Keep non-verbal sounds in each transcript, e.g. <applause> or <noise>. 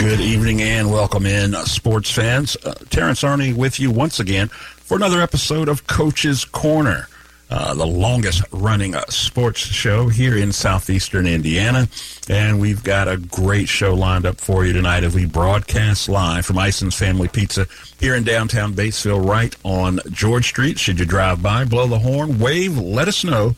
Good evening and welcome in, uh, sports fans. Uh, Terrence Arney with you once again for another episode of Coach's Corner, uh, the longest running uh, sports show here in southeastern Indiana. And we've got a great show lined up for you tonight as we broadcast live from Ison's Family Pizza here in downtown Batesville, right on George Street. Should you drive by, blow the horn, wave, let us know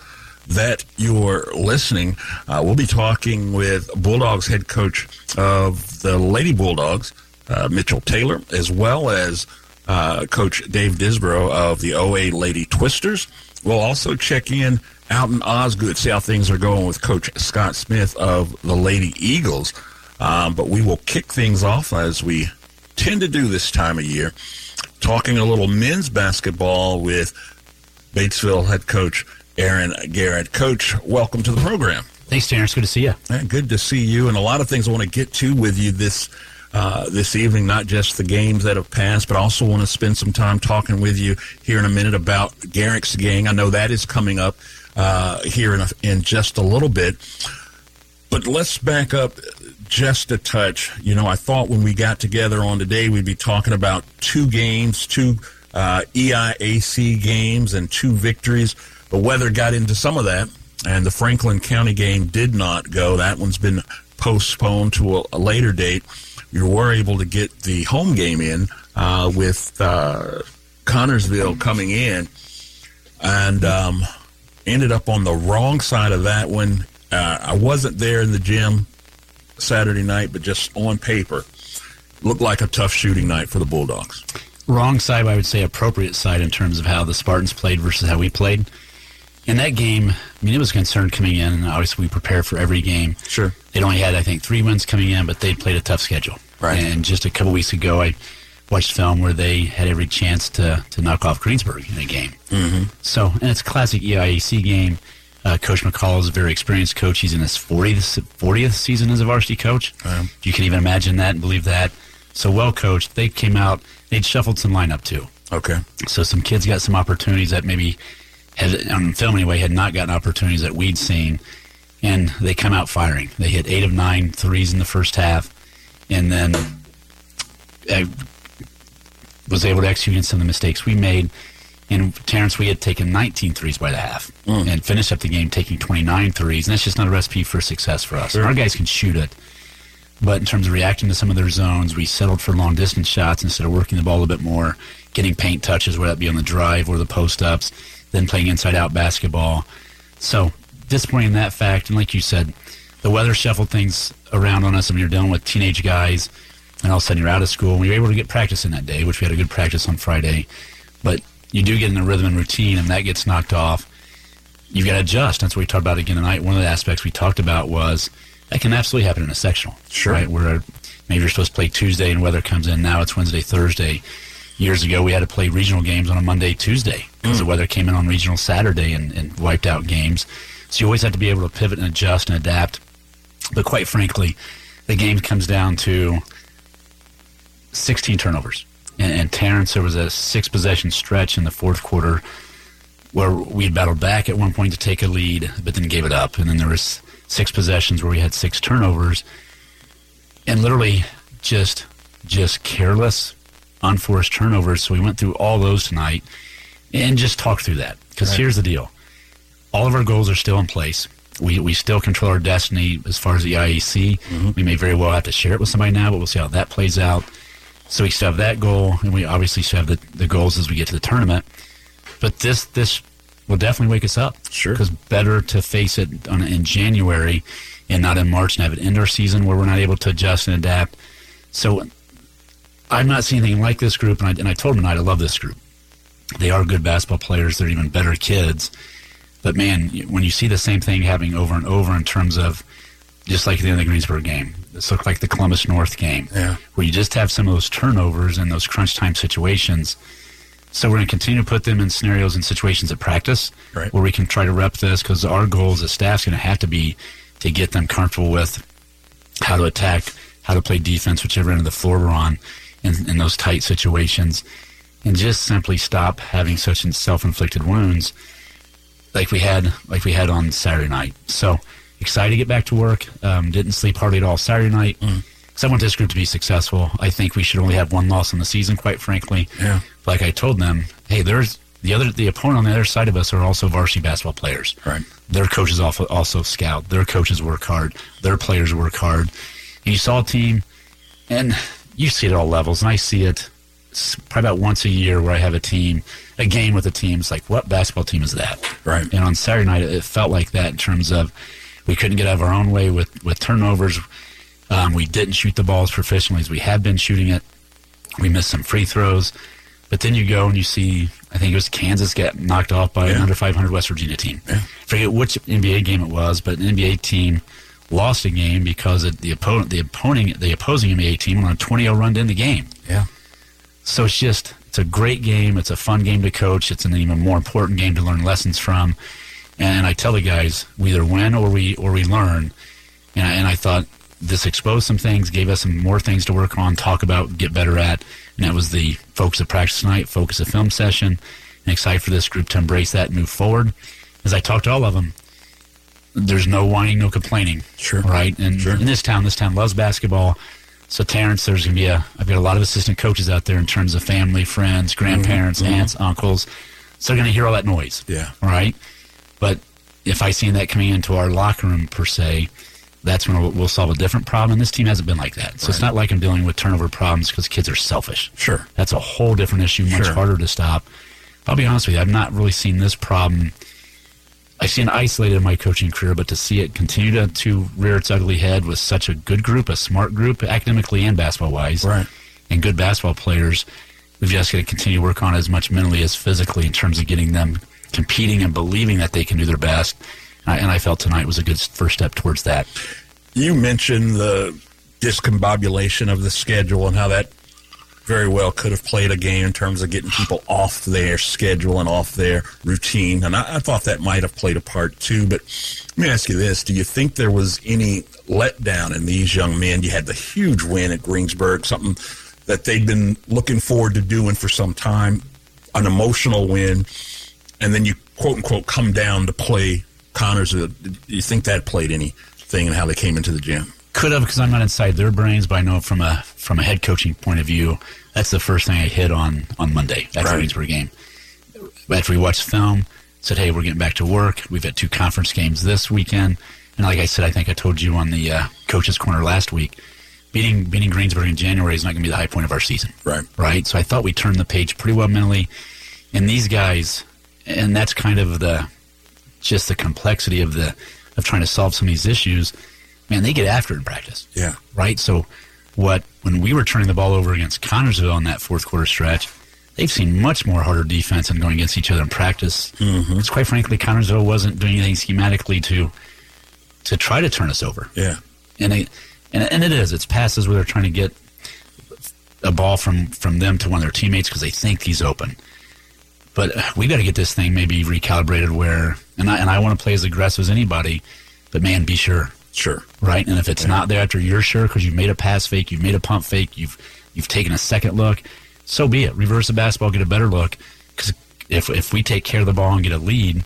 that you're listening. Uh, we'll be talking with Bulldogs head coach of the Lady Bulldogs, uh, Mitchell Taylor, as well as uh, Coach Dave Disbro of the OA Lady Twisters. We'll also check in out in Osgood, see how things are going with Coach Scott Smith of the Lady Eagles. Um, but we will kick things off as we tend to do this time of year, talking a little men's basketball with Batesville head coach Aaron Garrett. Coach, welcome to the program. Thanks, Terrence. Good to see you. Man, good to see you, and a lot of things I want to get to with you this uh, this evening. Not just the games that have passed, but also want to spend some time talking with you here in a minute about Garrett's gang. I know that is coming up uh, here in a, in just a little bit, but let's back up just a touch. You know, I thought when we got together on today, we'd be talking about two games, two uh, EIAC games, and two victories. The weather got into some of that, and the Franklin County game did not go. That one's been postponed to a, a later date. You were able to get the home game in uh, with uh, Connersville coming in, and um, ended up on the wrong side of that one. Uh, I wasn't there in the gym Saturday night, but just on paper, looked like a tough shooting night for the Bulldogs. Wrong side, I would say appropriate side in terms of how the Spartans played versus how we played. In that game, I mean, it was a concern coming in, and obviously we prepare for every game. Sure. They'd only had, I think, three wins coming in, but they'd played a tough schedule. Right. And just a couple weeks ago, I watched film where they had every chance to, to knock off Greensburg in a game. Mm-hmm. So, and it's a classic EIAC game. Uh, coach McCall is a very experienced coach. He's in his 40th, 40th season as a varsity coach. Um, You can even imagine that and believe that. So well coached. They came out, they'd shuffled some lineup too. okay. So some kids got some opportunities that maybe had on film anyway had not gotten opportunities that we'd seen, and they come out firing. They hit eight of nine threes in the first half, and then I was able to execute against some of the mistakes we made. And Terrence, we had taken 19 threes by the half hmm. and finished up the game taking 29 threes, and that's just not a recipe for success for us. Sure. Our guys can shoot it, but in terms of reacting to some of their zones, we settled for long distance shots instead of working the ball a bit more, getting paint touches, whether that be on the drive or the post ups, then playing inside out basketball. So disappointing that fact. And like you said, the weather shuffled things around on us, and you're dealing with teenage guys, and all of a sudden you're out of school. We were able to get practice in that day, which we had a good practice on Friday. But you do get in a rhythm and routine, and that gets knocked off. You've got to adjust. That's what we talked about again tonight. One of the aspects we talked about was that can absolutely happen in a sectional. Sure. Right? Where maybe you're supposed to play Tuesday and weather comes in. Now it's Wednesday, Thursday. Years ago, we had to play regional games on a Monday, Tuesday because the hmm. weather came in on regional Saturday and, and wiped out games. So you always have to be able to pivot and adjust and adapt. But quite frankly, the game comes down to 16 turnovers. And, and Terrence, there was a six possession stretch in the fourth quarter where we had battled back at one point to take a lead, but then gave it up. And then there was six possessions where we had six turnovers, and literally just just careless, unforced turnovers. So we went through all those tonight and just talked through that. Because Right. here's the deal: all of our goals are still in place. We we still control our destiny as far as the IEC. Mm-hmm. We may very well have to share it with somebody now, but we'll see how that plays out. So we still have that goal, and we obviously still have the, the goals as we get to the tournament. But this this will definitely wake us up. Sure. Because better to face it on, in January and not in March and have an indoor season where we're not able to adjust and adapt. So I'm not seeing anything like this group, and I, and I told them tonight I love this group. They are good basketball players. They're even better kids. But man, when you see the same thing happening over and over in terms of just like the end of the Greensburg game, this looked like the Columbus North game, Yeah. where you just have some of those turnovers and those crunch time situations. So we're going to continue to put them in scenarios and situations at practice Right. where we can try to rep this because our goal as a staff's going to have to be to get them comfortable with how to attack, how to play defense, whichever end of the floor we're on in, in those tight situations, and just simply stop having such self-inflicted wounds like we had like we had on Saturday night. So excited to get back to work. Um, didn't sleep hardly at all Saturday night. because I want this group to be successful. I think we should only have one loss in the season, quite frankly. Yeah. Like I told them, hey, there's the other the opponent on the other side of us are also varsity basketball players. Right. Their coaches also also scout. Their coaches work hard. Their players work hard. And you saw a team, and you see it at all levels, and I see it probably about once a year where I have a team, a game with a team. It's like, what basketball team is that? Right. And on Saturday night, it felt like that in terms of we couldn't get out of our own way with with turnovers. Um, we didn't shoot the balls professionally as we had been shooting it. We missed some free throws. But then you go and you see, I think it was Kansas get knocked off by yeah. an under 500 West Virginia team. Yeah. Forget which NBA game it was, but an NBA team lost a game because the opponent, the opponent, the opposing NBA team went on a 20-0 run to end the game. Yeah. So it's just, it's a great game. It's a fun game to coach. It's an even more important game to learn lessons from. And I tell the guys, we either win or we or we learn. And I, and I thought this exposed some things, gave us some more things to work on, talk about, get better at. And that was the focus of practice tonight, focus of film session. And excited for this group to embrace that and move forward. As I talked to all of them, there's no whining, no complaining. Sure. Right? And sure. in this town, this town loves basketball. So Terrence, there's gonna be a I've got a lot of assistant coaches out there in terms of family, friends, grandparents, mm-hmm. aunts, uncles. So they're gonna hear all that noise. Yeah. Right? But if I see that coming into our locker room per se, that's when we'll, we'll solve a different problem. And this team hasn't been like that. So right. it's not like I'm dealing with turnover problems because kids are selfish. Sure. That's a whole different issue, much sure. harder to stop. I'll be honest with you, I've not really seen this problem. I've seen it isolated in my coaching career, but to see it continue to, to rear its ugly head with such a good group, a smart group, academically and basketball wise, right. and good basketball players, we've just got to continue to work on as much mentally as physically in terms of getting them competing and believing that they can do their best. I, and I felt tonight was a good first step towards that. You mentioned the discombobulation of the schedule and how that very well could have played a game in terms of getting people off their schedule and off their routine. And I, I, thought that might have played a part too. But let me ask you this Do you think there was any letdown in these young men? You had the huge win at Greensburg, something that they'd been looking forward to doing for some time, an emotional win, and then you quote unquote come down to play Connors. Do you think that played anything in how they came into the gym? Could have because I'm not inside their brains, but I know from a from a head coaching point of view, that's the first thing I hit on on Monday after right. the Greensburg game. After we watched film, said, "Hey, we're getting back to work. We've had two conference games this weekend, and like I said, I think I told you on the uh, coaches' corner last week, beating beating Greensburg in January is not going to be the high point of our season. Right, right. So I thought we turned the page pretty well mentally, and these guys, and that's kind of the just the complexity of the of trying to solve some of these issues." Man, they get after it in practice. Yeah. Right? So what when we were turning the ball over against Connersville on that fourth quarter stretch, they've seen much more harder defense and going against each other in practice. Mm-hmm. It's quite frankly, Connersville wasn't doing anything schematically to to try to turn us over. Yeah. And they, and and it is. It's passes where they're trying to get a ball from from them to one of their teammates because they think he's open. But we got to get this thing maybe recalibrated where, and I and I want to play as aggressive as anybody, but man, be sure Sure. Right. And if it's yeah. not there after you're sure because you've made a pass fake, you've made a pump fake, you've you've taken a second look, so be it. Reverse the basketball, get a better look. Because if if we take care of the ball and get a lead,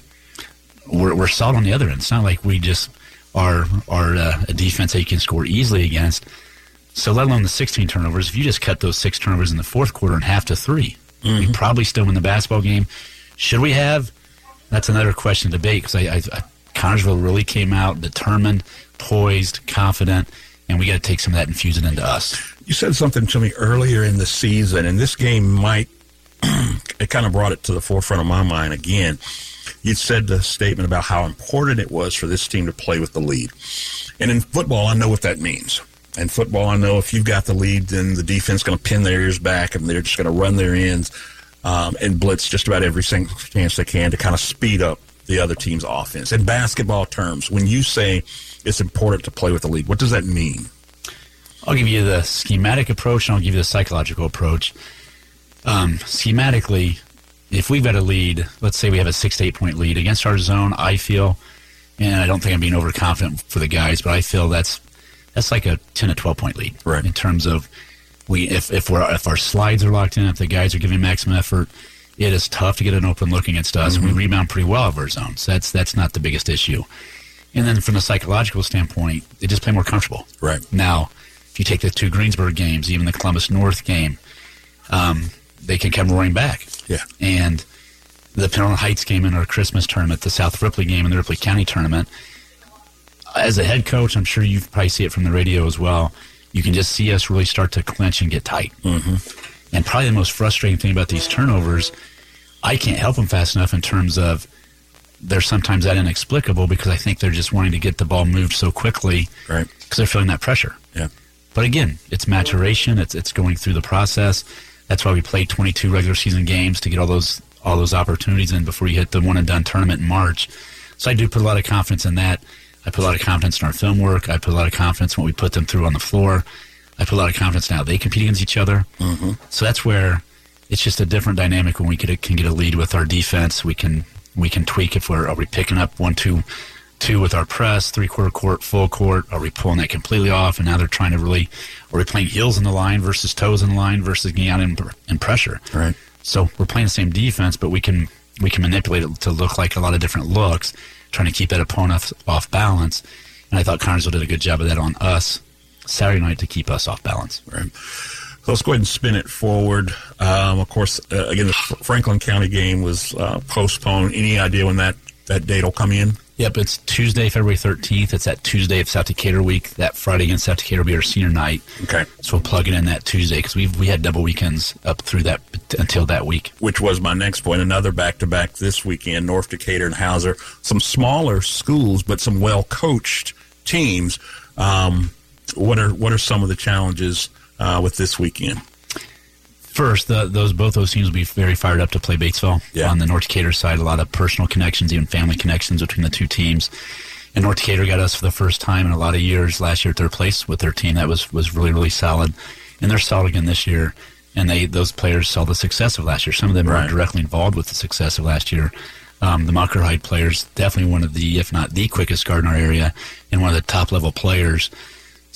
we're we're solid on the other end. It's not like we just are are uh, a defense that you can score easily against. So let alone the 16 turnovers. If you just cut those six turnovers in the fourth quarter in half to 3 mm-hmm. we probably still win the basketball game. Should we have? That's another question to debate because I, I, I Connersville really came out determined, poised, confident, and we got to take some of that and fuse it into us. You said something to me earlier in the season, and this game might, <clears throat> it kind of brought it to the forefront of my mind again. You said the statement about how important it was for this team to play with the lead. And in football, I know what that means. In football, I know if you've got the lead, then the defense going to pin their ears back and they're just going to run their ends um, and blitz just about every single chance they can to kind of speed up the other team's offense. In basketball terms, when you say it's important to play with the lead, what does that mean? I'll give you the schematic approach and I'll give you the psychological approach. Um, schematically, if we've got a lead, let's say we have a six to eight point lead against our zone, I feel, and I don't think I'm being overconfident for the guys, but I feel that's that's like a ten to twelve point lead, right? In terms of we if if we're if our slides are locked in, if the guys are giving maximum effort, it is tough to get an open look against us. Mm-hmm. We rebound pretty well of our zones. That's that's not the biggest issue. And then from a psychological standpoint, they just play more comfortable. Right. Now, if you take the two Greensburg games, even the Columbus North game, um, they can come roaring back. Yeah. And the Pendleton Heights game in our Christmas tournament, the South Ripley game in the Ripley County tournament. As a head coach, I'm sure you probably see it from the radio as well. You can just see us really start to clinch and get tight. Mm-hmm. And probably the most frustrating thing about these turnovers, I can't help them fast enough in terms of they're sometimes that inexplicable because I think they're just wanting to get the ball moved so quickly Right. because they're feeling that pressure. Yeah. But again, it's maturation. It's it's going through the process. That's why we played 22 regular season games to get all those all those opportunities in before you hit the one and done tournament in March. So I do put a lot of confidence in that. I put a lot of confidence in our film work. I put a lot of confidence in what we put them through on the floor. I put a lot of confidence now they compete against each other. Mm-hmm. So that's where it's just a different dynamic when we can, can get a lead with our defense. We can we can tweak if we're are we picking up one two two with our press, three quarter court, full court. Are we pulling that completely off? And now they're trying to really are we playing heels in the line versus toes in the line versus getting out in, in pressure. Right. So we're playing the same defense, but we can we can manipulate it to look like a lot of different looks, trying to keep that opponent off, off balance. And I thought Connersville did a good job of that on us Saturday night to keep us off balance. Right. So let's go ahead and spin it forward. Um, of course, uh, again, the Franklin County game was uh, postponed. Any idea when that, that date will come in? Yep, it's Tuesday, February 13th. It's that Tuesday of South Decatur week. That Friday against South Decatur will be our senior night. Okay. So we'll plug it in that Tuesday because we we had double weekends up through that until that week. Which was my next point. Another back to back this weekend, North Decatur and Hauser. Some smaller schools, but some well coached teams. Um, what are what are some of the challenges uh, with this weekend? First, the, those both those teams will be very fired up to play Batesville. Yeah. On the North Decatur side, a lot of personal connections, even family connections between the two teams. And North Decatur got us for the first time in a lot of years last year at their place with their team. That was was really really solid, and they're solid again this year. And they those players saw the success of last year. Some of them Right. were directly involved with the success of last year. Um, the Muckerhide players definitely one of the, if not the quickest guard in our area, and one of the top level players.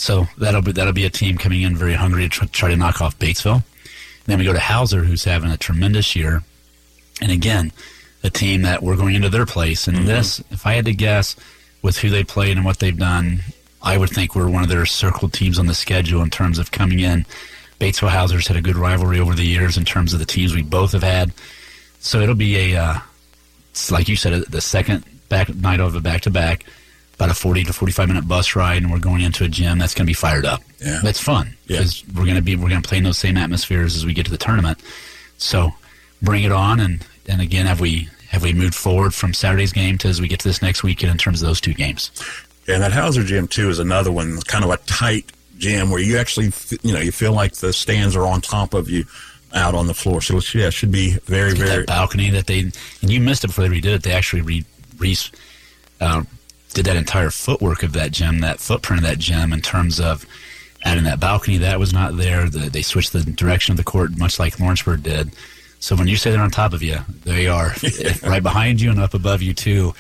So that'll be that'll be a team coming in very hungry to try, to knock off Batesville. Then we go to Hauser, who's having a tremendous year, and again, a team that we're going into their place. And this, if I had to guess, with who they played and what they've done, I would think we're one of their circled teams on the schedule in terms of coming in. Batesville Hauser's had a good rivalry over the years in terms of the teams we both have had. So it'll be a, uh, it's like you said, the second back night of a back to back, about a 40 to 45 minute bus ride, and we're going into a gym that's going to be fired up. Yeah. That's fun Yeah. because we're going to be we're going to play in those same atmospheres as we get to the tournament. So bring it on, and and again, have we have we moved forward from Saturday's game to as we get to this next weekend in terms of those two games? And that Hauser gym too is another one, kind of a tight gym where you actually, you know, you feel like the stands are on top of you out on the floor. So it's, yeah, it should be very, very. that balcony that they and you missed it before they redid it. They actually re, re uh, did that entire footwork of that gym, that footprint of that gym in terms of adding that balcony that was not there. The, they switched the direction of the court, much like Lawrenceburg did. So when you say they're on top of you, they are <laughs> right behind you and up above you too.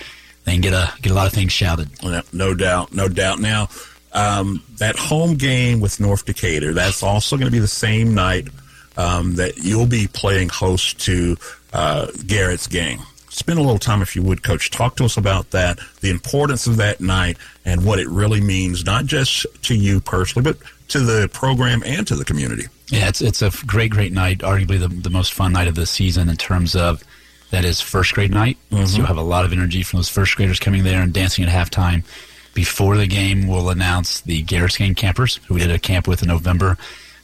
They can get a get a lot of things shouted. Yeah, no doubt, no doubt. Now, um, that home game with North Decatur, that's also going to be the same night um, that you'll be playing host to uh, Garrett's game. Spend a little time, if you would, Coach. Talk to us about that, the importance of that night, and what it really means, not just to you personally, but to the program and to the community. Yeah, it's it's a great great night. Arguably the the most fun night of the season in terms of that is first grade night. So mm-hmm. you'll have a lot of energy from those first graders coming there and dancing at halftime. Before the game, we'll announce the Game campers who we did a camp with in November.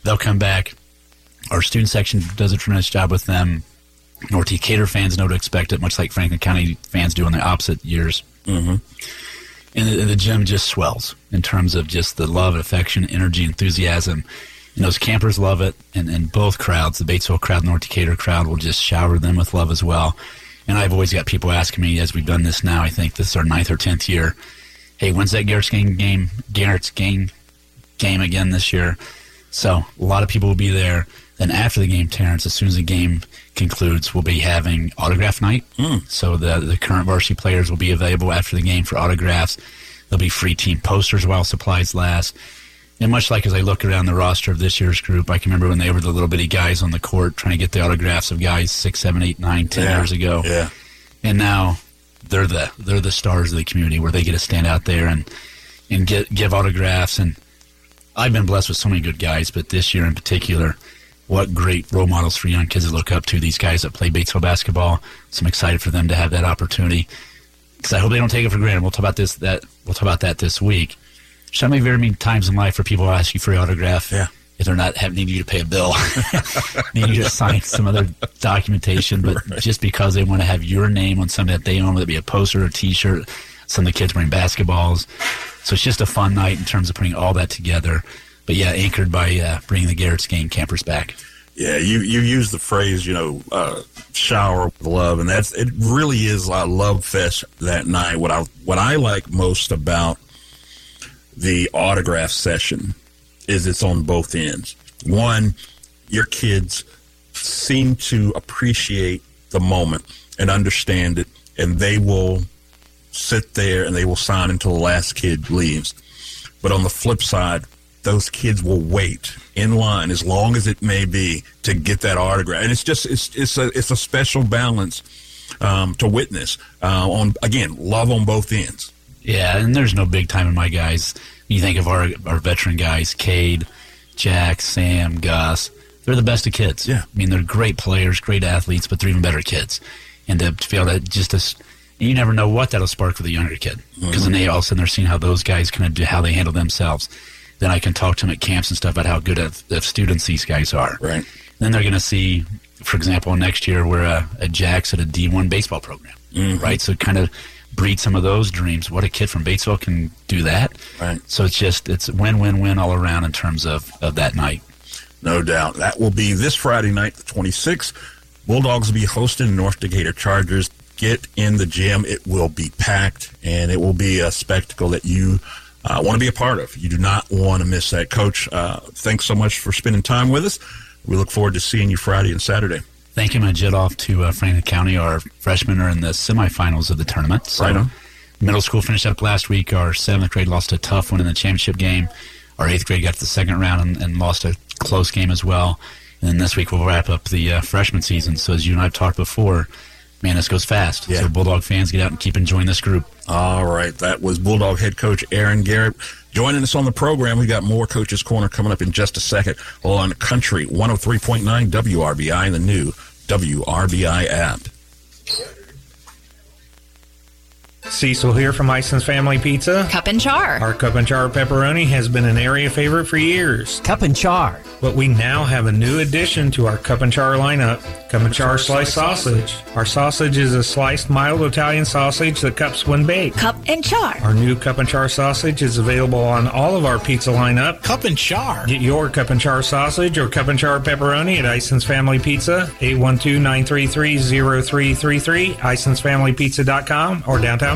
They'll come back. Our student section does a tremendous job with them. North Decatur fans know to expect it, much like Franklin County fans do in the opposite years. Mm-hmm. And the, the gym just swells in terms of just the love, affection, energy, enthusiasm. And those campers love it, and, and both crowds, the Batesville crowd, the North Decatur crowd, will just shower them with love as well. And I've always got people asking me as we've done this now. I think this is our ninth or tenth year. Hey, when's that Garrett's game game? Garrett's game game again this year. So a lot of people will be there. Then after the game, Terrence, as soon as the game concludes, we'll be having autograph night. Hmm. So the the current varsity players will be available after the game for autographs. There'll be free team posters while supplies last. And much like as I look around the roster of this year's group, I can remember when they were the little bitty guys on the court trying to get the autographs of guys six, seven, eight, nine, ten Yeah. years ago Yeah. and now they're the they're the stars of the community where they get to stand out there and and get give autographs and I've been blessed with so many good guys, but this year in particular, what great role models for young kids to look up to. These guys that play Batesville basketball. So I'm excited for them to have that opportunity. Because I hope they don't take it for granted. We'll talk about this. That we'll talk about that this week. So many very many times in life where people ask you for your autograph. Yeah. If they're not having you to pay a bill, <laughs> need you to sign some other documentation, but right. just because they want to have your name on something that they own, whether it be a poster or a T-shirt, some of the kids wearing basketballs. So it's just a fun night in terms of putting all that together. But yeah, anchored by uh, bringing the Garrett's game campers back. Yeah, you you use the phrase, you know, uh, shower with love, and that's it. Really is a love fest that night. What I what I like most about the autograph session is it's on both ends. One, your kids seem to appreciate the moment and understand it, and they will sit there and they will sign until the last kid leaves. But on the flip side, those kids will wait in line as long as it may be to get that autograph. And it's just it's it's a it's a special balance um, to witness uh, on again love on both ends. Yeah, and there's no big time in my guys. You think of our our veteran guys, Cade, Jack, Sam, Gus. They're the best of kids. Yeah, I mean they're great players, great athletes, but they're even better kids. And to feel that just this you never know what that'll spark with a younger kid because mm-hmm. then they all of a sudden they're seeing how those guys kind of do how they handle themselves. Then I can talk to them at camps and stuff about how good of, of students these guys are. Right. Then they're going to see, for example, next year we're a, a Jacks at a D1 baseball program, mm-hmm. right? So kind of breed some of those dreams. What a kid from Batesville can do that. Right. So it's just it's win win win all around in terms of of that night. No doubt. That will be this Friday night, the 26th. Bulldogs will be hosting North Decatur Chargers get in the gym. It will be packed, and it will be a spectacle that you uh, want to be a part of. You do not want to miss that. Coach, uh, thanks so much for spending time with us. We look forward to seeing you Friday and Saturday. Thank you. I'm jet off to uh, Franklin County. Our freshmen are in the semifinals of the tournament. So right on. Middle school finished up last week. Our seventh grade lost a tough one in the championship game. Our eighth grade got to the second round and, and lost a close game as well. And then this week we'll wrap up the uh, freshman season. So as you and I have talked before, man, this goes fast. Yeah. So Bulldog fans get out and keep enjoying this group. All right. That was Bulldog head coach Aaron Garrett. Joining us on the program, we got more Coaches Corner coming up in just a second on Country 103.9 WRBI and the new WRBI app. Cecil here from Ison's Family Pizza. Cup and char. Our cup and char pepperoni has been an area favorite for years. Cup and char. But we now have a new addition to our cup and char lineup cup and char sliced sausage. Our sausage is a sliced mild Italian sausage that cups when baked. Cup and char. Our new cup and char sausage is available on all of our pizza lineup. Cup and char. Get your cup and char sausage or cup and char pepperoni at Ison's Family Pizza, 812 933 0333, IsonsFamilyPizza.com, or downtown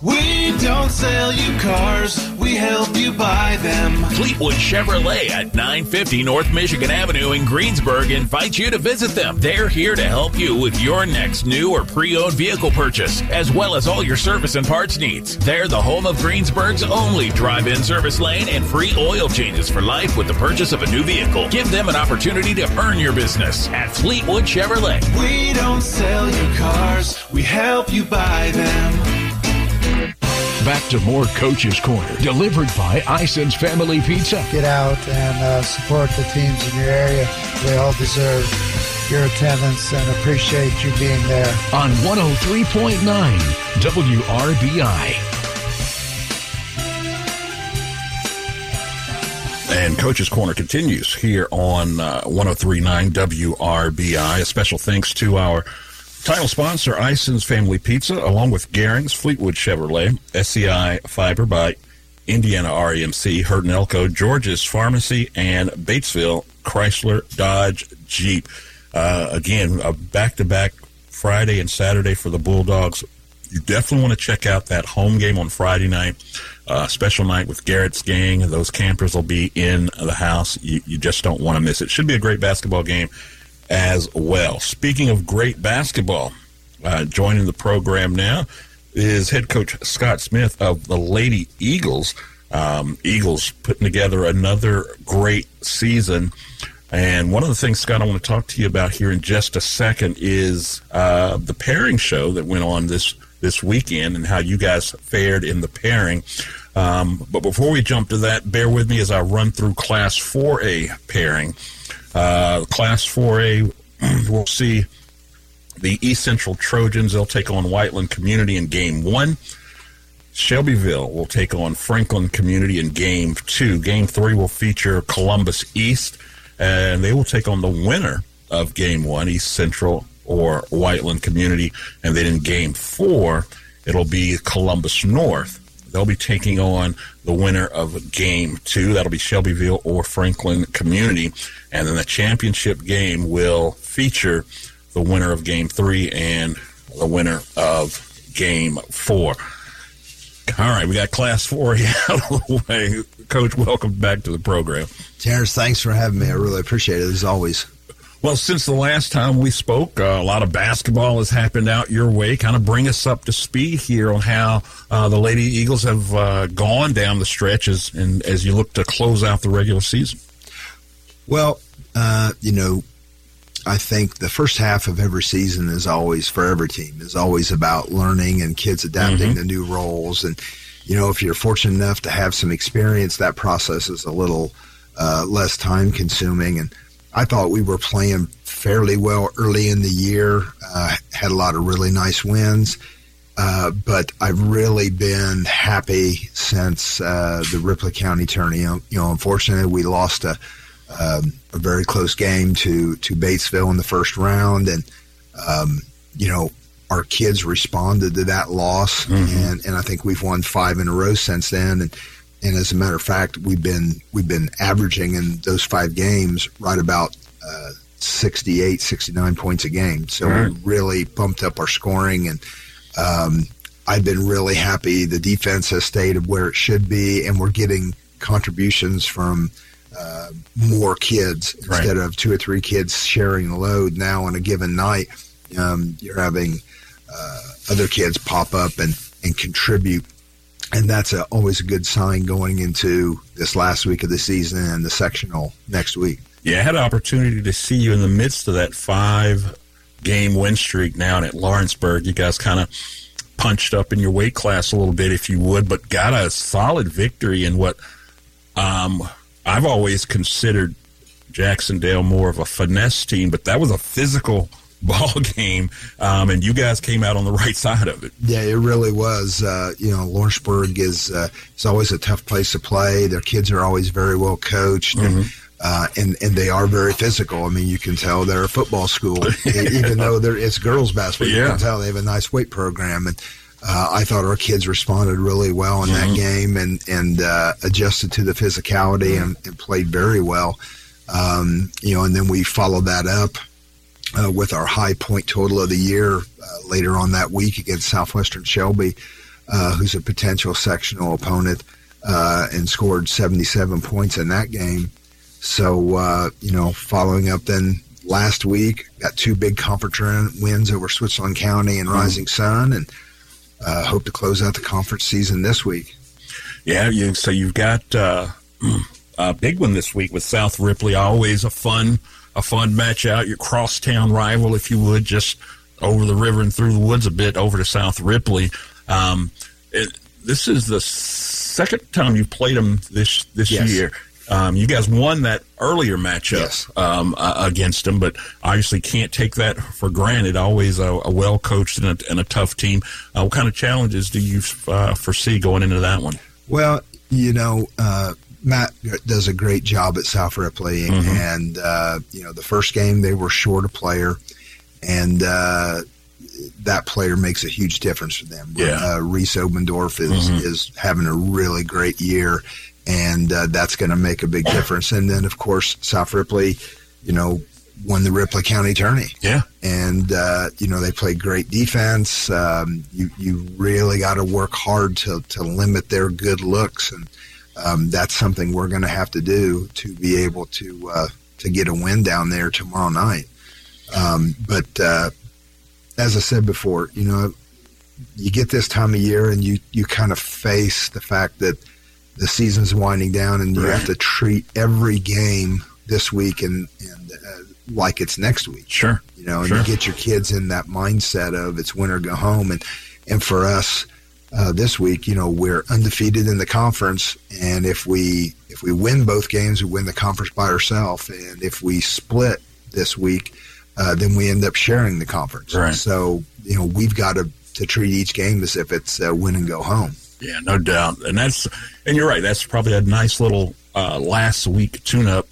We don't sell you cars, we help you buy them. Fleetwood Chevrolet at 950 North Michigan Avenue in Greensburg invites you to visit them. They're here to help you with your next new or pre owned vehicle purchase, as well as all your service and parts needs. They're the home of Greensburg's only drive in service lane and free oil changes for life with the purchase of a new vehicle. Give them an opportunity to earn your business at Fleetwood Chevrolet. We don't sell you cars, we help you buy them. Back to more Coach's Corner, delivered by Ison's Family Pizza. Get out and uh, support the teams in your area. They all deserve your attendance and appreciate you being there. On 103.9 WRBI. And Coach's Corner continues here on uh, 1039 WRBI. A special thanks to our Title sponsor, Ison's Family Pizza, along with Garings, Fleetwood Chevrolet, SCI Fiber by Indiana REMC, Hurton Elko, George's Pharmacy, and Batesville Chrysler Dodge Jeep. Uh, again, a back-to-back Friday and Saturday for the Bulldogs. You definitely want to check out that home game on Friday night. uh, special night with Garrett's gang. Those campers will be in the house. You, you just don't want to miss it. Should be a great basketball game as well. Speaking of great basketball, uh, joining the program now is head coach Scott Smith of the Lady Eagles. Um, Eagles putting together another great season. And one of the things, Scott, I want to talk to you about here in just a second is uh, the pairing show that went on this this weekend and how you guys fared in the pairing. Um, but before we jump to that, bear with me as I run through Class 4A pairing. Uh, Class 4A, <clears throat> we'll see the East Central Trojans. They'll take on Whiteland Community in Game One. Shelbyville will take on Franklin Community in Game Two. Game Three will feature Columbus East, and they will take on the winner of Game One, East Central or Whiteland Community, and then in Game Four, it'll be Columbus North. They'll be taking on the winner of Game Two. That'll be Shelbyville or Franklin Community, and then the championship game will feature the winner of Game Three and the winner of Game Four. All right, we got Class Four out of the way. Coach, welcome back to the program. Terrence, thanks for having me. I really appreciate it as always. Well, since the last time we spoke, uh, a lot of basketball has happened out your way. Kind of bring us up to speed here on how uh, the Lady Eagles have uh, gone down the stretch as, and as you look to close out the regular season. Well, uh, you know, I think the first half of every season is always for every team is always about learning and kids adapting Mm-hmm. to new roles. And you know, if you're fortunate enough to have some experience, that process is a little uh, less time consuming. And I thought we were playing fairly well early in the year. Uh, had a lot of really nice wins. Uh, but I've really been happy since uh, the Ripley County tourney. You know, unfortunately, we lost a um, a very close game to to Batesville in the first round, and um, you know our kids responded to that loss, and and I think we've won five in a row since then, and and as a matter of fact, we've been we've been averaging in those five games right about. Uh, 68, 69 points a game. So Right. we really bumped up our scoring and um, I've been really happy. The defense has stayed where it should be, and we're getting contributions from uh, more kids Right. instead of two or three kids sharing the load. Now, on a given night, um, you're having uh, other kids pop up and, and contribute. And that's a, always a good sign going into this last week of the season and the sectional next week. Yeah, I had an opportunity to see you in the midst of that five game win streak down at Lawrenceburg. You guys kind of punched up in your weight class a little bit, if you would, but got a solid victory in what um, I've always considered Jac-Cen-Del more of a finesse team, but that was a physical ball <laughs> game, um, and you guys came out on the right <laughs> side of it. Yeah, it really was. Uh, you know, Lawrenceburg is uh, is always a tough place to play. Their kids are always very well coached, and, uh, and and they are very physical. I mean, you can tell they're a football school, <laughs> even though they're, it's girls basketball. You can tell they have a nice weight program, and uh, I thought our kids responded really well in that game and and uh, adjusted to the physicality and, and played very well. Um, you know, and then we followed that up uh, with our high point total of the year uh, later on that week against Southwestern Shelby, uh, who's a potential sectional opponent, uh, and scored 77 points in that game. So, uh, you know, following up then last week, got two big conference wins over Switzerland County and Rising Sun, and uh, hope to close out the conference season this week. Yeah, you, so you've got uh, <clears throat> a big one this week with South Ripley. Always a fun, a fun match out. Your crosstown rival, if you would, just over the river and through the woods a bit over to South Ripley. Um, it, this is the second time you've played them this this Yes. year. Um, you guys won that earlier matchup Yes. um, uh, against them, but obviously can't take that for granted. Always a, a well coached and a, and a tough team. Uh, what kind of challenges do you uh, foresee going into that one? Well, you know, uh, Matt does a great job at South Ripley, and uh, you know, the first game they were short a player, and uh, that player makes a huge difference for them. Yeah. Uh, Reese Obendorf is is having a really great year, and uh, that's going to make a big difference. And then, of course, South Ripley, you know, won the Ripley County Tourney. Yeah. And, uh, you know, they played great defense. Um, you, you really got to work hard to, to limit their good looks. And um, that's something we're going to have to do to be able to, uh, to get a win down there tomorrow night. Um, but uh, as I said before, you know, you get this time of year and you, you kind of face the fact that the season's winding down and you Right. have to treat every game this week and, and uh, like it's next week. Sure. You know, and Sure. you get your kids in that mindset of it's winter, go home. And, and for us, uh, this week, you know, we're undefeated in the conference, and if we if we win both games, we win the conference by ourselves, and if we split this week, uh, then we end up sharing the conference. Right. So you know, we've got to to treat each game as if it's uh, win and go home. Yeah, no doubt. And that's and you're right. That's probably a nice little uh, last week tune-up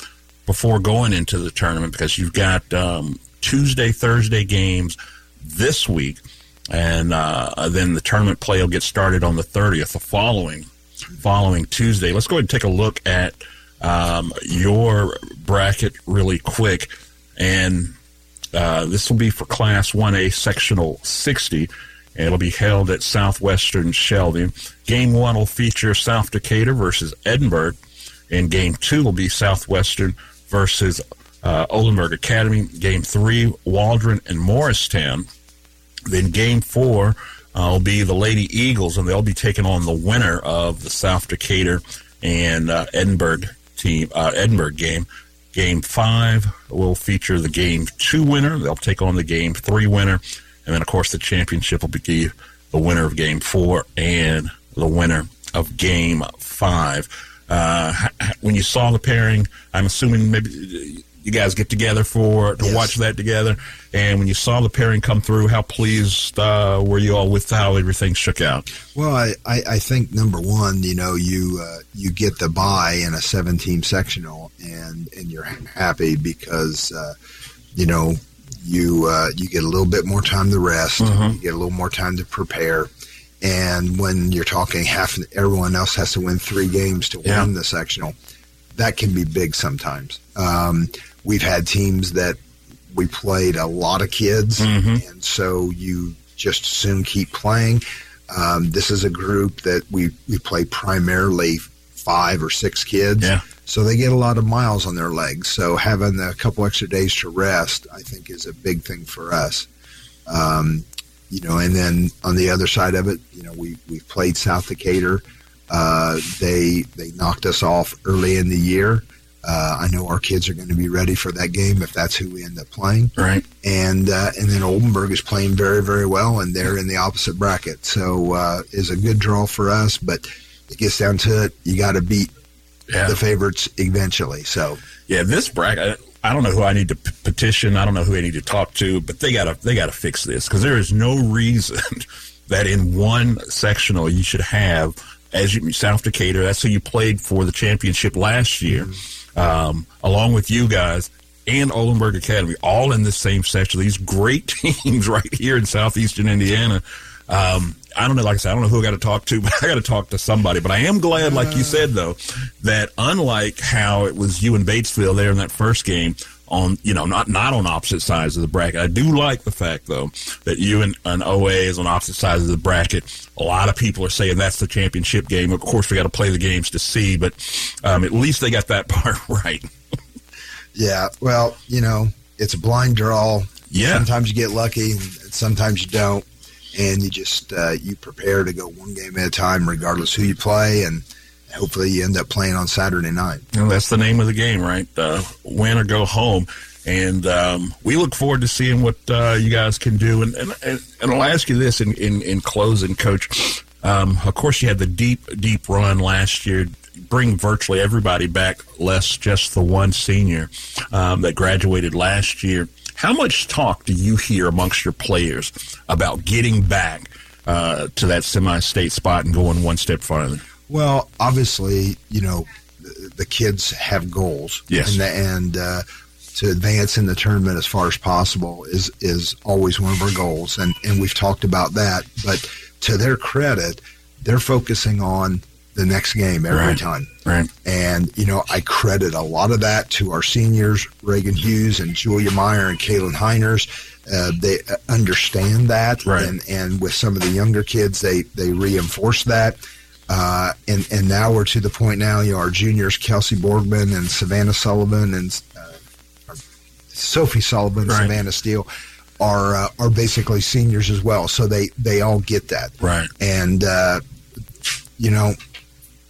before going into the tournament because you've got um, Tuesday, Thursday games this week, and uh, then the tournament play will get started on the 30th, the following following Tuesday. Let's go ahead and take a look at um, your bracket really quick, and uh, this will be for Class 1A Sectional 60. and It'll be held at Southwestern Shelby. Game one will feature South Decatur versus Edinburgh, and game two will be Southwestern versus uh, Oldenburg Academy. Game three, Waldron and Morristown. Then game four uh, will be the Lady Eagles, and they'll be taking on the winner of the South Decatur and uh, Edinburgh team, uh, Edinburgh game. Game five will feature the game two winner. They'll take on the game three winner, and then of course the championship will be the winner of game four and the winner of game five. Uh, when you saw the pairing, I'm assuming maybe you guys get together for to Yes. watch that together. And when you saw the pairing come through, how pleased uh, were you all with how everything shook out? Well, I, I, I think number one, you know, you uh, you get the buy in a seven team sectional, and and you're happy because uh, you know you uh, you get a little bit more time to rest, you get a little more time to prepare, and when you're talking half everyone else has to win three games to Yeah. win the sectional, that can be big sometimes. Um, we've had teams that we played a lot of kids, and so you just soon keep playing. Um, this is a group that we we play primarily five or six kids, Yeah. so they get a lot of miles on their legs. So having a couple extra days to rest, I think, is a big thing for us. Um, you know, and then on the other side of it, you know, we we played South Decatur. Uh, they they knocked us off early in the year. Uh, I know our kids are going to be ready for that game if that's who we end up playing. Right. And uh, and then Oldenburg is playing very very well, and they're in the opposite bracket. So uh, is a good draw for us, but it gets down to it. You got to beat Yeah. the favorites eventually. So Yeah, this bracket. I don't know who I need to p- petition. I don't know who I need to talk to, but they gotta they gotta fix this because there is no reason <laughs> that in one sectional you should have as you South Decatur. That's who you played for the championship last year, um, along with you guys and Oldenburg Academy, all in the same section. These great <laughs> teams right here in southeastern Indiana. Um, I don't know, like I said, I don't know who I got to talk to, <laughs> but I got to talk to somebody. But I am glad, like you said, though, that unlike how it was you and Batesville there in that first game, on you know not not on opposite sides of the bracket. I do like the fact though that you and, and OA is on opposite sides of the bracket. A lot of people are saying that's the championship game. Of course, we got to play the games to see, but um, at least they got that <laughs> part right. yeah, well, you know, it's a blind draw. Yeah. Sometimes you get lucky, and sometimes you don't, and you just uh, you prepare to go one game at a time, regardless who you play, and hopefully you end up playing on Saturday night. Well, that's the name of the game, right? Uh, win or go home. And um, we look forward to seeing what uh, you guys can do. And, and, and I'll ask you this in, in, in closing, Coach. Um, of course, you had the deep, deep run last year, bring virtually everybody back, less just the one senior um, that graduated last year. How much talk do you hear amongst your players about getting back uh, to that semi-state spot and going one step farther? Well, obviously, you know, the, the kids have goals. Yes. And, the, and uh, to advance in the tournament as far as possible is, is always one of our goals. And, and we've talked about that. But to their credit, they're focusing on the next game every Right. time. Right. And, you know, I credit a lot of that to our seniors, Reagan Hughes and Julia Meyer and Kaylin Heiners. Uh, they uh, understand that. Right. And, and with some of the younger kids, they, they reinforce that. Uh, and, and now we're to the point now, you know, our juniors, Kelsey Borgman and Savannah Sullivan and uh, Sophie Sullivan, Right. Savannah Steele are, uh, are basically seniors as well. So they, they all get that. Right. And, uh, you know,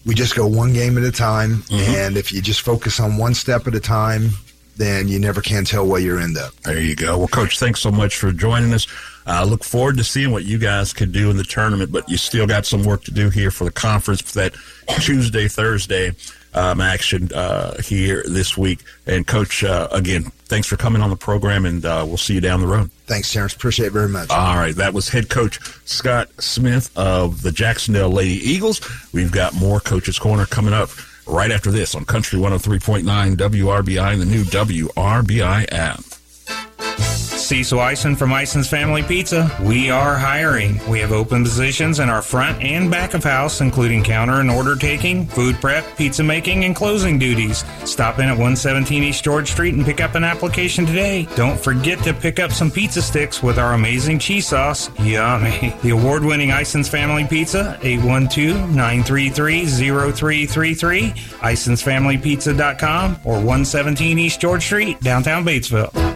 we just go one game at a time. And if you just focus on one step at a time, then you never can tell where you're end up. There you go. Well, Coach, thanks so much for joining us. I look forward to seeing what you guys can do in the tournament, but you still got some work to do here for the conference for that Tuesday, Thursday um, action uh, here this week. And, Coach, uh, again, thanks for coming on the program, and uh, we'll see you down the road. Thanks, Terrence. Appreciate it very much. All right, that was head coach Scott Smith of the Jac-Cen-Del Lady Eagles. We've got more Coaches Corner coming up right after this on Country 103.9 WRBI and the new WRBI app. Cecil Ison from Ison's Family Pizza. We are hiring. We have open positions in our front and back of house, including counter and order taking, food prep, pizza making, and closing duties. Stop in at 117 East George Street and pick up an application today. Don't forget to pick up some pizza sticks with our amazing cheese sauce. Yummy. The award winning Ison's Family Pizza, 812 933 0333, IsonsFamilyPizza.com, or 117 East George Street, downtown Batesville.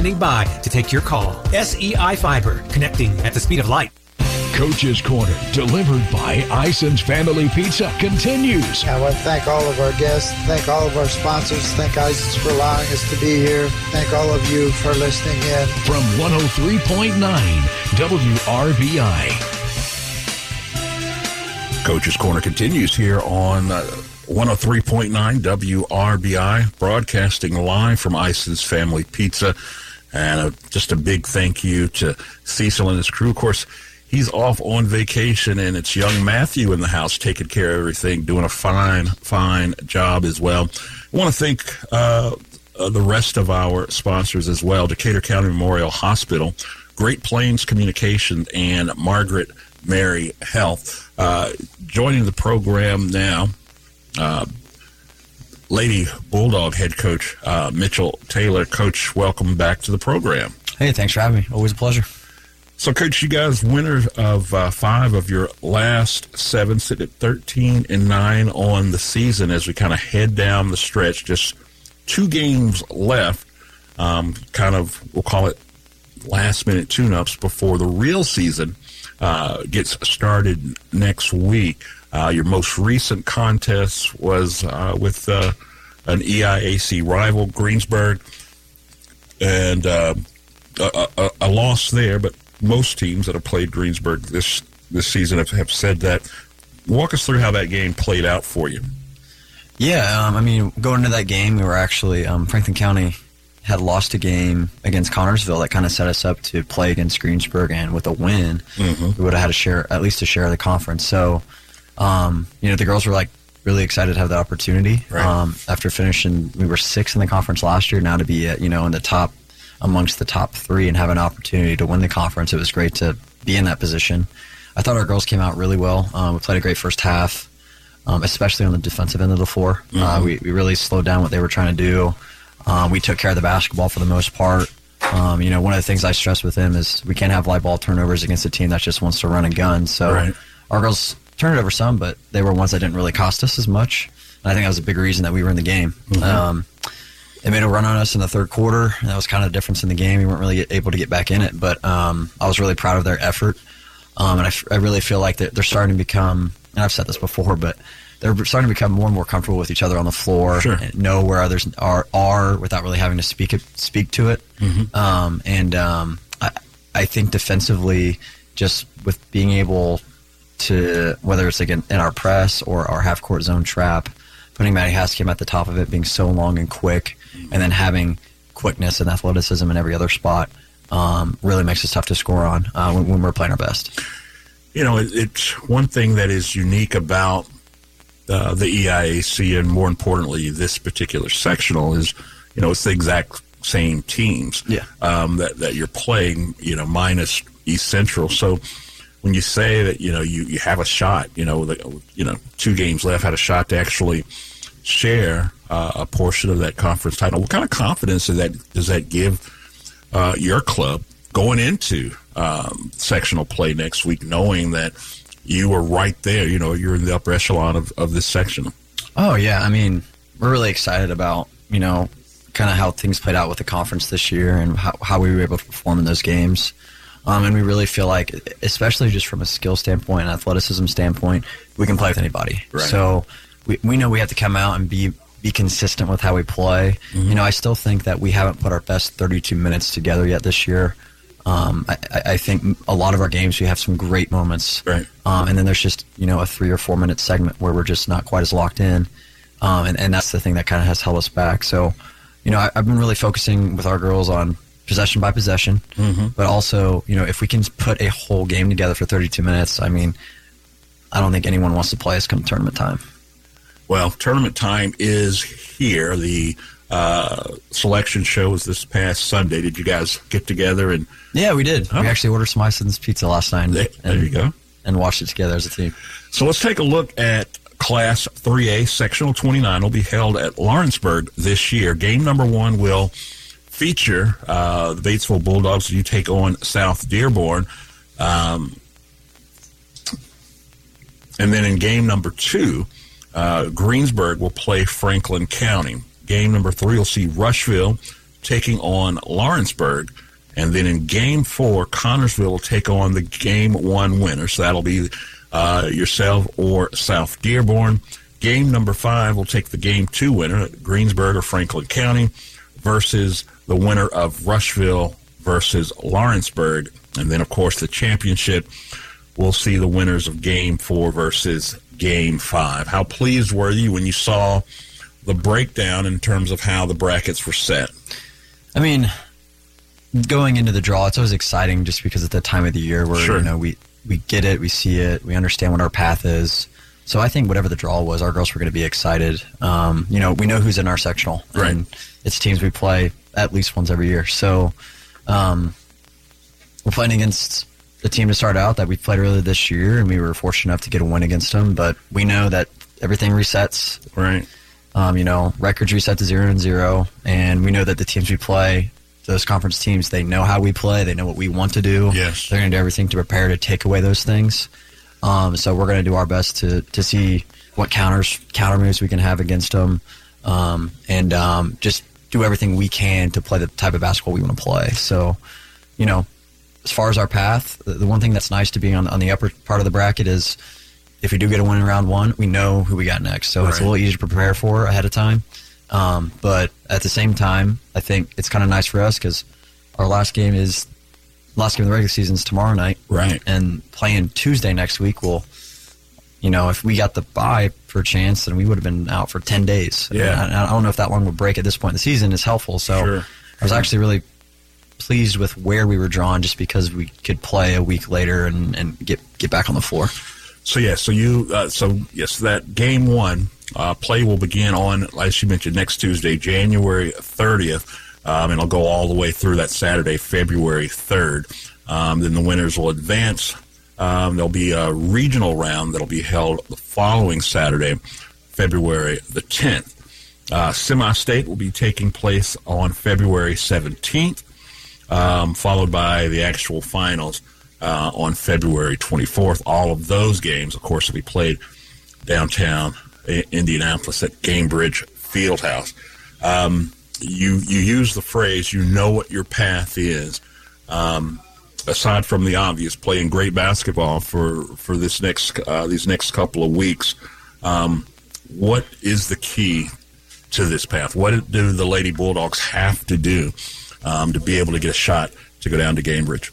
by to take your call. SEI Fiber, connecting at the speed of light. Coach's Corner, delivered by Ison's Family Pizza, continues. I want to thank all of our guests, thank all of our sponsors, thank Ison's for allowing us to be here, thank all of you for listening in. From 103.9 WRBI. Coach's Corner continues here on uh, 103.9 WRBI, broadcasting live from Ison's Family Pizza. And uh, just a big thank you to Cecil and his crew. Of course, he's off on vacation, and it's young Matthew in the house taking care of everything, doing a fine, fine job as well. I want to thank uh, uh, the rest of our sponsors as well Decatur County Memorial Hospital, Great Plains Communication, and Margaret Mary Health. Uh, joining the program now, uh, Lady Bulldog head coach uh, Mitchell Taylor. Coach, welcome back to the program. Hey, thanks for having me. Always a pleasure. So, Coach, you guys winners of uh, five of your last seven, sit at thirteen and nine on the season as we kind of head down the stretch. Just two games left. Um, kind of, we'll call it last minute tune ups before the real season uh, gets started next week. Uh, your most recent contest was uh, with uh, an EIAC rival, Greensburg, and uh, a, a, a loss there. But most teams that have played Greensburg this this season have, have said that. Walk us through how that game played out for you. Yeah, um, I mean, going into that game, we were actually um, Franklin County had lost a game against Connersville that kind of set us up to play against Greensburg, and with a win, Mhm. we would have had a share, at least a share of the conference. So, um, you know, the girls were like really excited to have that opportunity. Right. Um, after finishing, we were six in the conference last year. Now to be, at, you know, in the top amongst the top three and have an opportunity to win the conference, it was great to be in that position. I thought our girls came out really well. Um, we played a great first half, um, especially on the defensive end of the floor. Uh, Mhm. we, we really slowed down what they were trying to do. Um, we took care of the basketball for the most part. Um, you know, one of the things I stress with them is we can't have live ball turnovers against a team that just wants to run and gun. So Right. our girls turned it over some, but they were ones that didn't really cost us as much. And I think that was a big reason that we were in the game. Mhm. Um, they made a run on us in the third quarter. and That was kind of the difference in the game. We weren't really able to get back in it, but um, I was really proud of their effort. Um, and I, f- I really feel like they're, they're starting to become, and I've said this before, but they're starting to become more and more comfortable with each other on the floor, Sure. and know where others are, are without really having to speak it, speak to it. Mhm. Um, and um, I, I think defensively, just with being able to, whether it's again in our press or our half court zone trap, putting Maddie Haskim at the top of it, being so long and quick, and then having quickness and athleticism in every other spot, um, really makes us tough to score on uh, when, when we're playing our best. You know, it, it's one thing that is unique about uh, the EIAC, and more importantly, this particular sectional is, you know, it's the exact same teams Yeah. um, that that you're playing. You know, minus East Central. So when you say that, you know, you, you have a shot, you know, you know, two games left, had a shot to actually share uh, a portion of that conference title. What kind of confidence does that does that give uh, your club going into um, sectional play next week, knowing that you were right there? You know, you're in the upper echelon of, of this sectional. Oh yeah, I mean, we're really excited about you know kind of how things played out with the conference this year and how, how we were able to perform in those games. Um, and we really feel like, especially just from a skill standpoint and athleticism standpoint, we can play with anybody. Right. So we, we know we have to come out and be be consistent with how we play. You know, I still think that we haven't put our best 32 minutes together yet this year. Um, I, I I think a lot of our games we have some great moments, right? Um, and then there's just you know a three or four minute segment where we're just not quite as locked in, um, and and that's the thing that kind of has held us back. So, you know, I, I've been really focusing with our girls on possession by possession, Mhm. but also you know if we can put a whole game together for 32 minutes, I mean, I don't think anyone wants to play us come tournament time. Well, tournament time is here. The uh, selection show was this past Sunday. Did you guys get together and? Yeah, we did. We actually ordered some Ison's pizza last night. There, there you go. And watched it together as a team. So let's take a look at Class 3A Sectional 29 will be held at Lawrenceburg this year. Game number one will feature uh, the Batesville Bulldogs. You take on South Dearborn. Um, and then in game number two, uh, Greensburg will play Franklin County. Game number three, you'll see Rushville taking on Lawrenceburg. And then in game four, Connersville will take on the game one winner. So that'll be uh, yourself or South Dearborn. Game number five will take the game two winner, Greensburg or Franklin County, versus the winner of Rushville versus Lawrenceburg. And then, of course, the championship we'll see the winners of game four versus game five. How pleased were you when you saw the breakdown in terms of how the brackets were set? I mean, going into the draw, it's always exciting just because it's the time of the year where Sure. you know we we get it, we see it, we understand what our path is. So I think whatever the draw was, our girls were going to be excited. Um, you know, we know who's in our sectional, Right. and it's teams we play at least once every year. So um, we're playing against a team to start out that we played earlier this year, and we were fortunate enough to get a win against them. But we know that everything resets. Right. Um, you know, records reset to zero and zero, and we know that the teams we play, those conference teams, they know how we play. They know what we want to do. Yes. they're going to do everything to prepare to take away those things. Um, so we're going to do our best to to see what counters counter moves we can have against them, um, and um, just do everything we can to play the type of basketball we want to play. So, you know, as far as our path, the, one thing that's nice to be on on the upper part of the bracket is if we do get a win in round one, we know who we got next. So it's a little easier to prepare for ahead of time. Um, but at the same time, I think it's kind of nice for us because our last game is last game of the regular season is tomorrow night, Right. And playing Tuesday next week will, you know, if we got the bye for a chance, then we would have been out for ten days. Yeah. And I, I don't know if that long a break at this point in the season is helpful. So Sure. I was actually really pleased with where we were drawn, just because we could play a week later and, and get get back on the floor. So yeah, so you uh, so yes, that game one uh, play will begin on, as you mentioned, next Tuesday, January thirtieth, um, and it'll go all the way through that Saturday, February third. Um, then the winners will advance. Um, there'll be a regional round that'll be held the following Saturday, February the tenth. Uh, Semi-state will be taking place on February seventeenth, um, followed by the actual finals uh, on February 24th. All of those games, of course, will be played downtown Indianapolis at Gainbridge Fieldhouse. Um, you you use the phrase "you know what your path is." Um, aside from the obvious, playing great basketball for for this next uh, these next couple of weeks, um, what is the key to this path? What do the Lady Bulldogs have to do um, to be able to get a shot to go down to Gainbridge?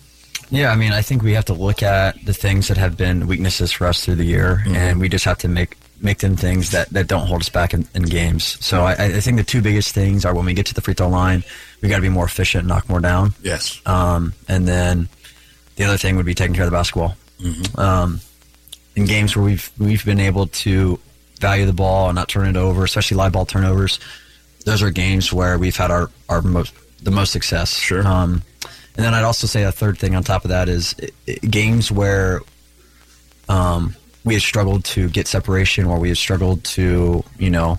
Yeah, I mean, I think we have to look at the things that have been weaknesses for us through the year, and we just have to make make them things that, that don't hold us back in, in games. So I, I think the two biggest things are when we get to the free throw line, we got to be more efficient, knock more down. Yes. Um, and then the other thing would be taking care of the basketball. Um, in games where we've we've been able to value the ball and not turn it over, especially live ball turnovers, those are games where we've had our, our most the most success. Sure. Um, and then I'd also say a third thing on top of that is i- i- games where um, we have struggled to get separation, or we have struggled to you know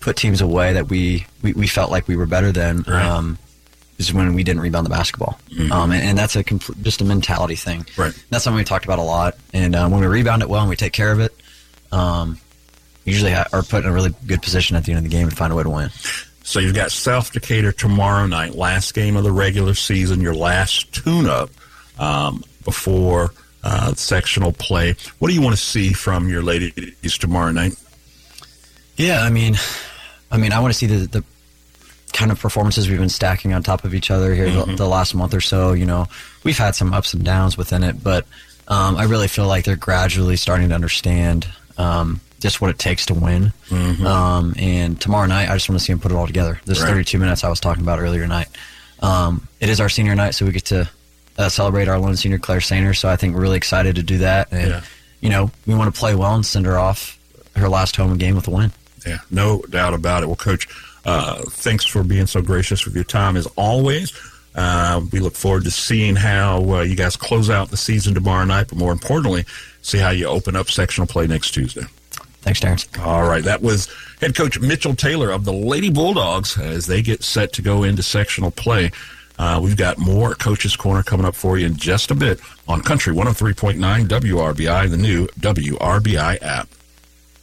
put teams away that we we, we felt like we were better than. Um, is when we didn't rebound the basketball, um, and, and that's a compl- just a mentality thing. Right. That's something we talked about a lot. And um, when we rebound it well and we take care of it, um, usually ha- are put in a really good position at the end of the game and find a way to win. So you've got South Decatur tomorrow night, last game of the regular season, your last tune-up um, before uh, sectional play. What do you want to see from your ladies tomorrow night? Yeah, I mean, I mean, I want to see the the kind of performances we've been stacking on top of each other here the, Mhm. the last month or so. You know, we've had some ups and downs within it, but um, I really feel like they're gradually starting to understand um, just what it takes to win. Mhm. Um, and tomorrow night, I just want to see them put it all together. This Right. 32 minutes I was talking about earlier tonight. Um, it is our senior night, so we get to uh, celebrate our lone senior Claire Sainer. So I think we're really excited to do that. And Yeah. you know, we want to play well and send her off her last home game with a win. Yeah, no doubt about it. Well, Coach, uh, thanks for being so gracious with your time as always. Uh, we look forward to seeing how uh, you guys close out the season tomorrow night, but more importantly, see how you open up sectional play next Tuesday. Thanks, Terrence. All right, that was head coach Mitchell Taylor of the Lady Bulldogs as they get set to go into sectional play. Uh, we've got more Coach's Corner coming up for you in just a bit on Country 103.9 WRBI, the new WRBI app.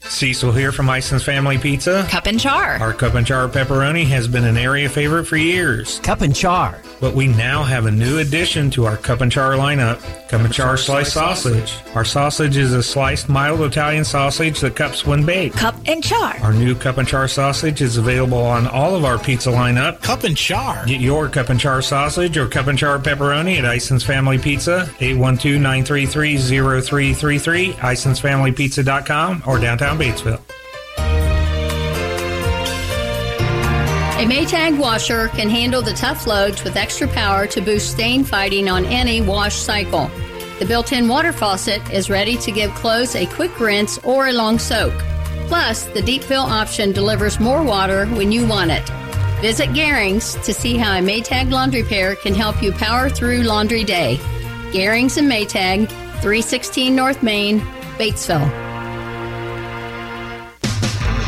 Cecil here from Ison's Family Pizza. Cup and char. Our cup and char pepperoni has been an area favorite for years. Cup and char. But we now have a new addition to our cup and char lineup cup and char sliced sausage. Our sausage is a sliced mild Italian sausage that cups when baked. Cup and char. Our new cup and char sausage is available on all of our pizza lineup. Cup and char. Get your cup and char sausage or cup and char pepperoni at Ison's Family Pizza, 812-933-0333, isonsfamilypizza.com, or downtown Batesville. A Maytag washer can handle the tough loads with extra power to boost stain fighting on any wash cycle. The built in water faucet is ready to give clothes a quick rinse or a long soak. Plus, the deep fill option delivers more water when you want it. Visit Garings to see how a Maytag laundry pair can help you power through laundry day. Garings and Maytag, 316 North Main, Batesville.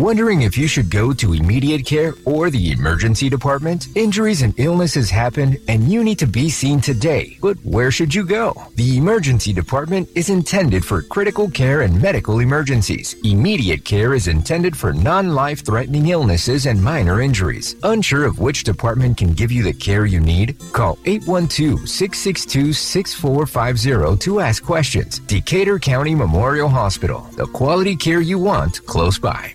Wondering if you should go to immediate care or the emergency department? Injuries and illnesses happen and you need to be seen today. But where should you go? The emergency department is intended for critical care and medical emergencies. Immediate care is intended for non-life threatening illnesses and minor injuries. Unsure of which department can give you the care you need? Call 812-662-6450 to ask questions. Decatur County Memorial Hospital. The quality care you want close by.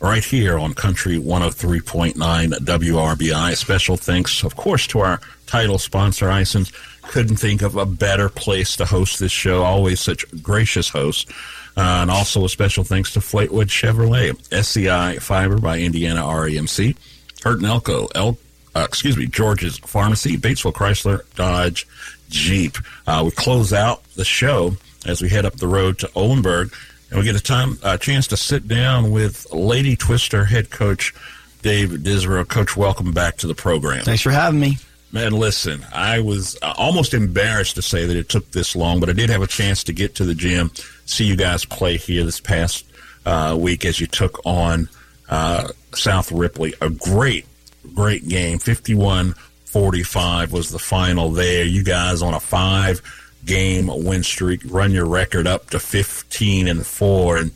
right here on Country 103.9 WRBI. Special thanks, of course, to our title sponsor, Ison's. Couldn't think of a better place to host this show. Always such gracious hosts. Uh, and also a special thanks to Fleetwood Chevrolet, SEI Fiber by Indiana REMC, Hurt and Elko, El, uh, excuse me, George's Pharmacy, Batesville Chrysler, Dodge, Jeep. Uh, we close out the show as we head up the road to Oldenburg, and we get a time a chance to sit down with Lady Twister head coach Dave Disborough. Coach, welcome back to the program. Thanks for having me. Man, listen, I was uh, almost embarrassed to say that it took this long, but I did have a chance to get to the gym, see you guys play here this past uh, week as you took on uh, South Ripley. A great, great game. 51 45 was the final there. You guys on a five game win streak, run your record up to 15 and 4. And,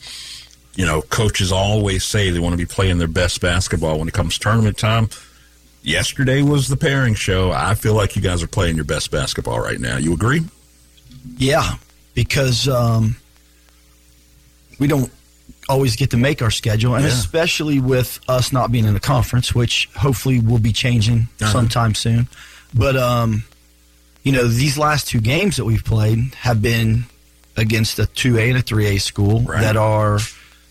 you know, coaches always say they want to be playing their best basketball when it comes tournament time. Yesterday was the pairing show. I feel like you guys are playing your best basketball right now. You agree? Yeah, because um, we don't always get to make our schedule, and Yeah. especially with us not being in the conference, which hopefully will be changing Uh-huh. sometime soon. But um, you know, these last two games that we've played have been against a two A and a three A school that are,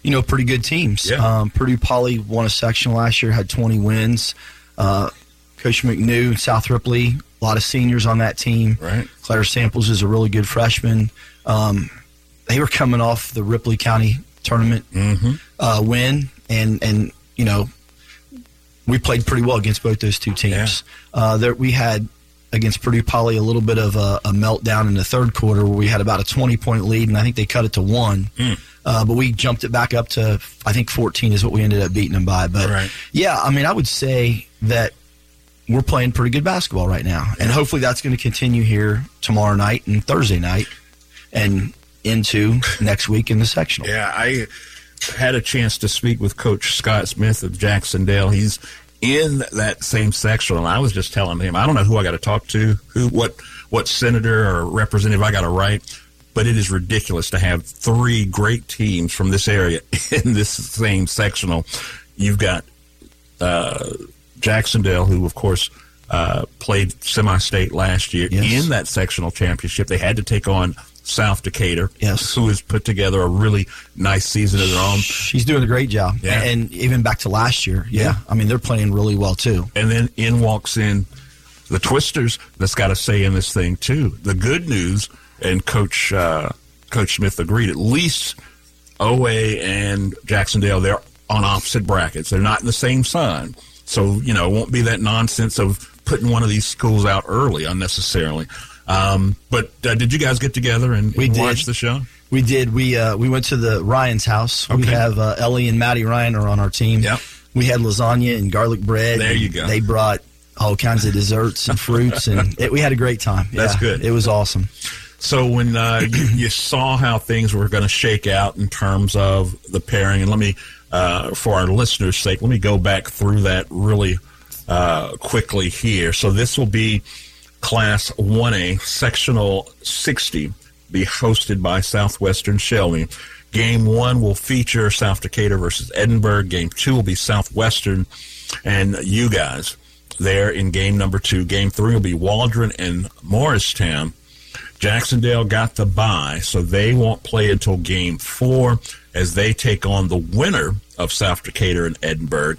you know, pretty good teams. Um, Purdue Poly won a section last year, had 20 wins. Uh, Coach McNew, South Ripley, a lot of seniors on that team. Right. Claire Samples is a really good freshman. Um, they were coming off the Ripley County tournament uh, win, and and you know we played pretty well against both those two teams. Uh, there we had against Purdue Poly a little bit of a, a meltdown in the third quarter where we had about a twenty point lead, and I think they cut it to one. Uh, but we jumped it back up to I think fourteen is what we ended up beating them by. But yeah, I mean I would say that we're playing pretty good basketball right now, and hopefully that's going to continue here tomorrow night and Thursday night, and into <laughs> next week in the sectional. Yeah, I had a chance to speak with Coach Scott Smith of Jac-Cen-Del. He's in that same section, and I was just telling him, I don't know who I got to talk to, who, what, what senator or representative I got to write, but it is ridiculous to have three great teams from this area <laughs> in this same sectional. You've got uh, Jac-Cen-Del, who of course uh, played semi-state last year in that sectional championship. They had to take on South Decatur, yes. who has put together a really nice season of their own. She's doing a great job. Yeah. And even back to last year, yeah. Yeah. I mean, they're playing really well too. And then in walks in the Twisters. That's got to say in this thing too. The good news, and Coach uh, Coach Smith agreed. At least OA and Jac-Cen-Del, they're on opposite brackets. They're not in the same sun, so you know it won't be that nonsense of putting one of these schools out early unnecessarily. Um, but uh, did you guys get together and, We and watch the show? We did. We uh, we went to the Ryan's house. We have uh, Ellie and Maddie Ryan are on our team. Yep. We had lasagna and garlic bread. There you go. They brought all kinds of desserts and fruits, and <laughs> it, we had a great time. That's Yeah, good. It was awesome. So when uh, you, you saw how things were going to shake out in terms of the pairing, and let me, uh, for our listeners' sake, let me go back through that really uh, quickly here. So this will be Class 1A, Sectional 60, be hosted by Southwestern Shelby. Game one will feature South Decatur versus Edinburgh. Game two will be Southwestern and you guys there in game number two. Game three will be Waldron and Morristown. Jac-Cen-Del got the bye, so they won't play until game four. as they take on the winner of South Decatur and Edinburgh.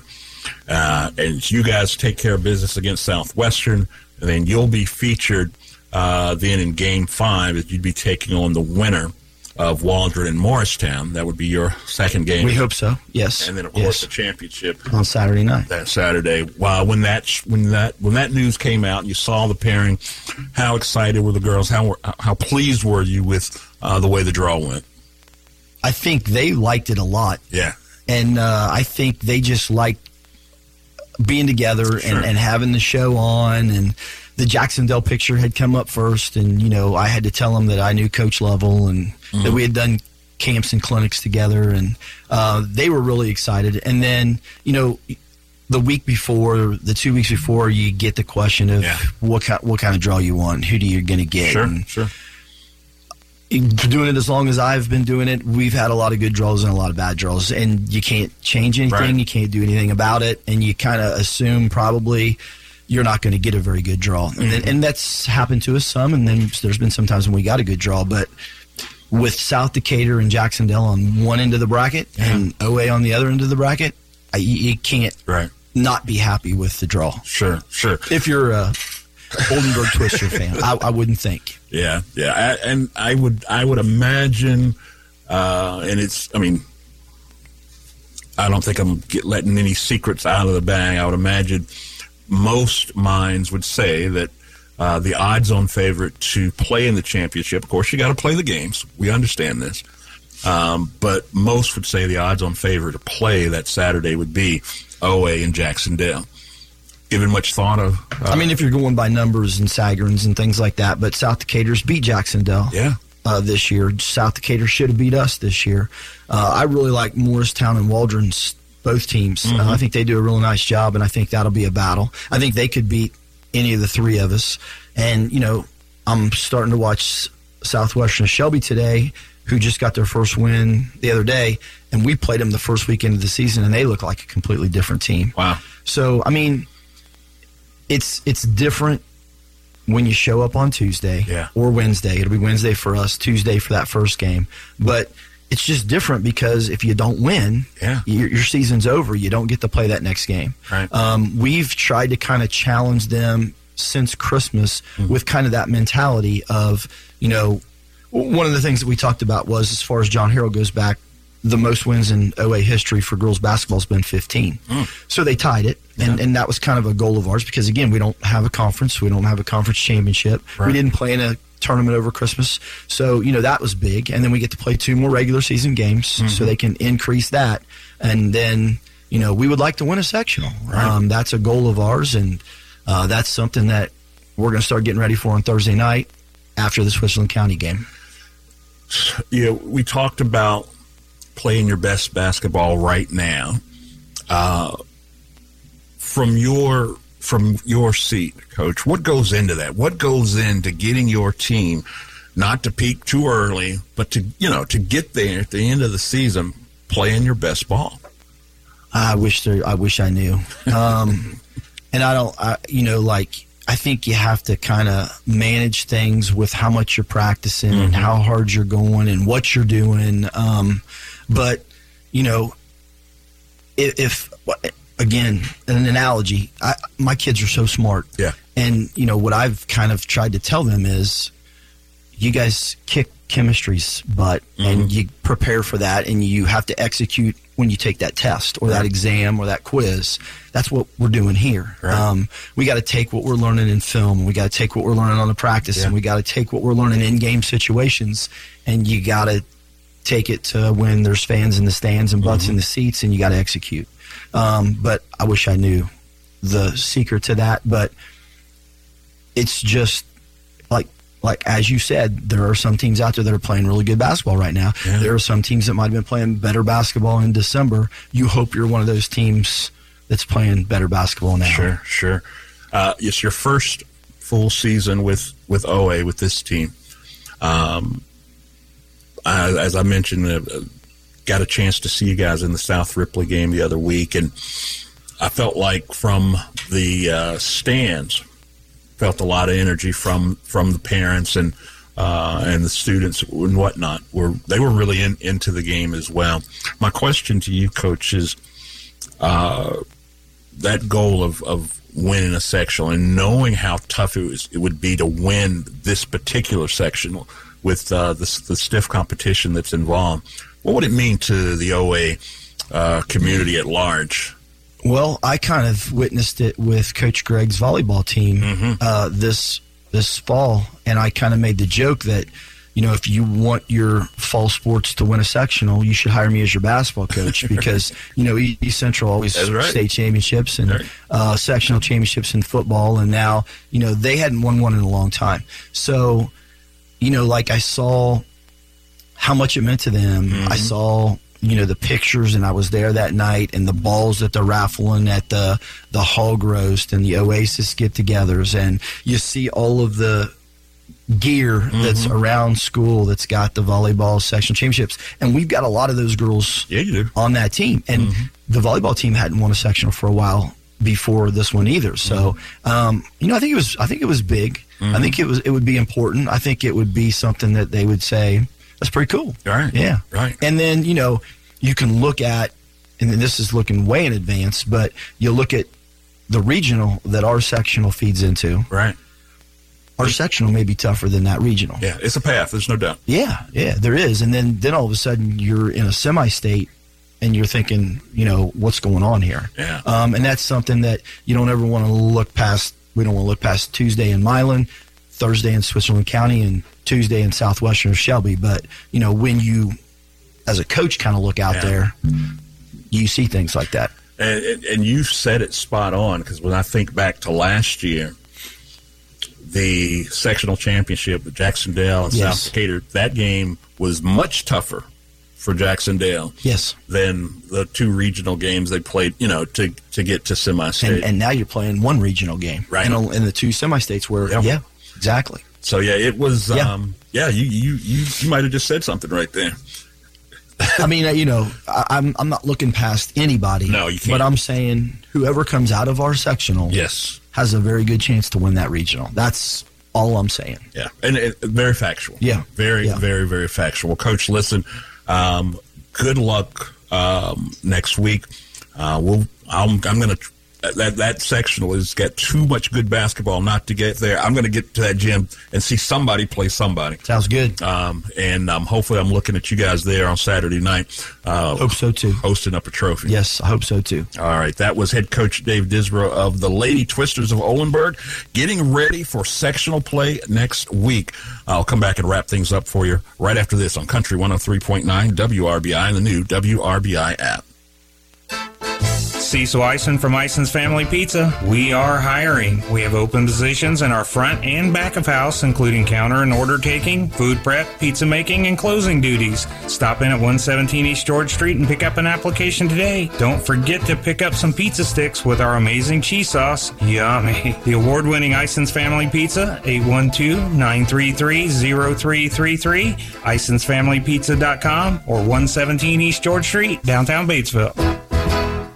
Uh, and you guys take care of business against Southwestern, and then you'll be featured uh, then in Game Five as you'd be taking on the winner of Waldron and Morristown. That would be your second game. We hope so. Yes. And then of Yes. course the championship on Saturday night. that Saturday. Wow, when that when that when that news came out, and you saw the pairing. How excited were the girls? How were, how pleased were you with uh, the way the draw went? I think they liked it a lot. Yeah. And uh, I think they just liked being together Sure. and, and having the show on. And the Jac-Cen-Del picture had come up first. And, you know, I had to tell them that I knew Coach Level and that we had done camps and clinics together. And uh, they were really excited. And then, you know, the week before, the two weeks before, you get the question of what kind, what kind of draw you want, who do you going to get? Sure, And sure. Doing it as long as I've been doing it, we've had a lot of good draws and a lot of bad draws, and you can't change anything. Right. You can't do anything about it, and you kind of assume probably you're not going to get a very good draw, and, then, and that's happened to us some. And then there's been some times when we got a good draw, but with South Decatur and Jac-Cen-Del on one end of the bracket and OA on the other end of the bracket, I, you you can't right. not be happy with the draw. Sure, sure. If you're a Oldenburg Twister fan, I, I wouldn't think. Yeah, yeah, I, and I would I would imagine, uh, and it's I mean, I don't think I'm get, letting any secrets out of the bag. I would imagine most minds would say that uh, the odds-on favorite to play in the championship. Of course, you got to play the games. We understand this, um, but most would say the odds-on favorite to play that Saturday would be OA and Jac-Cen-Del. Given much thought of, uh, I mean, if you're going by numbers and Sagarins and things like that, but South Decatur's beat Jac-Cen-Del. Yeah. Uh, this year, South Decatur should have beat us this year. Uh, I really like Morristown and Waldron's both teams. Uh, I think they do a really nice job, and I think that'll be a battle. I think they could beat any of the three of us. And you know, I'm starting to watch Southwestern Shelby today, who just got their first win the other day, and we played them the first weekend of the season, and they look like a completely different team. Wow. So I mean, it's it's different when you show up on Tuesday Yeah. or Wednesday. It'll be Wednesday for us, Tuesday for that first game. But it's just different because if you don't win, Yeah. your, your season's over. You don't get to play that next game. Right. Um, we've tried to kind of challenge them since Christmas with kind of that mentality of, you know, one of the things that we talked about was as far as John Harrell goes back, the most wins in OA history for girls basketball has been 15. So they tied it, and, and that was kind of a goal of ours because, again, we don't have a conference. We don't have a conference championship. We didn't play in a tournament over Christmas. So, you know, that was big. And then we get to play two more regular season games so Mhm. they can increase that. And then, you know, we would like to win a sectional. Um, that's a goal of ours. And uh, that's something that we're going to start getting ready for on Thursday night after the Switzerland County game. know, we talked about playing your best basketball right now. Uh, from your from your seat, coach, what goes into that? What goes into getting your team not to peak too early, but to you know to get there at the end of the season playing your best ball? I wish there, I wish I knew. Um, <laughs> and I don't, I, you know, like I think you have to kind of manage things with how much you're practicing and how hard you're going and what you're doing. Um, but you know, if, if again, an analogy, I, my kids are so smart. Yeah. And you know what I've kind of tried to tell them is, you guys kick chemistry's butt and you prepare for that and you have to execute when you take that test or that exam or that quiz. That's what we're doing here. Um, we got to take what we're learning in film. We got to take what we're learning on the practice Yeah. and we got to take what we're learning in game situations and you got to take it to when there's fans in the stands and butts in the seats and you got to execute. Um, but I wish I knew the secret to that, but it's just like like as you said, there are some teams out there that are playing really good basketball right now. There are some teams that might have been playing better basketball in December. You hope you're one of those teams that's playing better basketball now. Sure, sure. Uh, it's your first full season with with OA with this team. Um, I, as I mentioned, uh, got a chance to see you guys in the South Ripley game the other week, and I felt like from the uh, stands, felt a lot of energy from from the parents and uh, and the students and whatnot were they were really in, into the game as well. My question to you, coach, is uh, that goal of, of winning a sectional and knowing how tough it, was, it would be to win this particular sectional with uh, the, the stiff competition that's involved. What would it mean to the OA uh, community at large? Well, I kind of witnessed it with Coach Greg's volleyball team Mm-hmm. uh, this this fall, and I kind of made the joke that you know if you want your fall sports to win a sectional, you should hire me as your basketball coach <laughs> because you know East Central always right. state championships and uh, sectional championships in football, and now you know they hadn't won one in a long time. So you know, like I saw how much it meant to them. I mm-hmm. saw you know the pictures, and I was there that night, and the balls that they're raffling at the the hog roast and the Oasis get-togethers, and you see all of the gear mm-hmm. that's around school that's got the volleyball sectional championships, and we've got a lot of those girls yeah, you do. on that team, and mm-hmm. the volleyball team hadn't won a sectional for a while before this one either. So, um, you know, I think it was I think it was big. I think it was it would be important. I think it would be something that they would say that's pretty cool. Right. Yeah. Right. And then you know you can look at, and then this is looking way in advance, but you look at the regional that our sectional feeds into. Right. Our sectional may be tougher than that regional. Yeah, it's a path. There's no doubt. Yeah, yeah, there is. And then then all of a sudden you're in a semi-state and you're thinking, you know, what's going on here? Yeah. Um, and that's something that you don't ever want to look past. We don't want to look past Tuesday in Milan, Thursday in Switzerland County, and Tuesday in Southwestern Shelby. But you know, when you, as a coach, kind of look out Yeah. there, you see things like that. And, and- and you said it spot on because when I think back to last year, the sectional championship with Jac-Cen-Del and Yes. South Decatur, that game was much tougher for Jac-Cen-Del Yes. than the two regional games they played, you know, to, to get to semi-state. And, and now you're playing one regional game, Right. In, a- in the two semi-states where, Yeah. yeah, exactly. so yeah, it was, Yeah. um, yeah, you, you, you, you might have just said something right there. I mean, uh, you know, I, I'm I'm not looking past anybody. No, you can't. But I'm saying whoever comes out of our sectional, Yes. has a very good chance to win that regional. That's all I'm saying. Yeah, and it, very factual. Yeah. very, Yeah. very, very factual. Coach, listen. Um, good luck um, next week. Uh, we'll. I'm, I'm going to. That that sectional has got too much good basketball not to get there. I'm going to get to that gym and see somebody play somebody. Sounds good. Um, and um, hopefully, I'm looking at you guys there on Saturday night. Uh, Hope so too. Hosting up a trophy. Yes, I hope so too. All right, that was head coach Dave Disbrow of the Lady Twisters of Oldenburg, getting ready for sectional play next week. I'll come back and wrap things up for you right after this on Country 103.9 WRBI and the new WRBI app. Cecil Ison from Ison's Family Pizza. We are hiring. We have open positions in our front and back of house, including counter and order taking, food prep, pizza making, and closing duties. Stop in at 117 East George Street and pick up an application today. Don't forget to pick up some pizza sticks with our amazing cheese sauce. Yummy. The award winning Ison's Family Pizza, 812 933 0333, IsonsFamilyPizza.com, or 117 East George Street, downtown Batesville.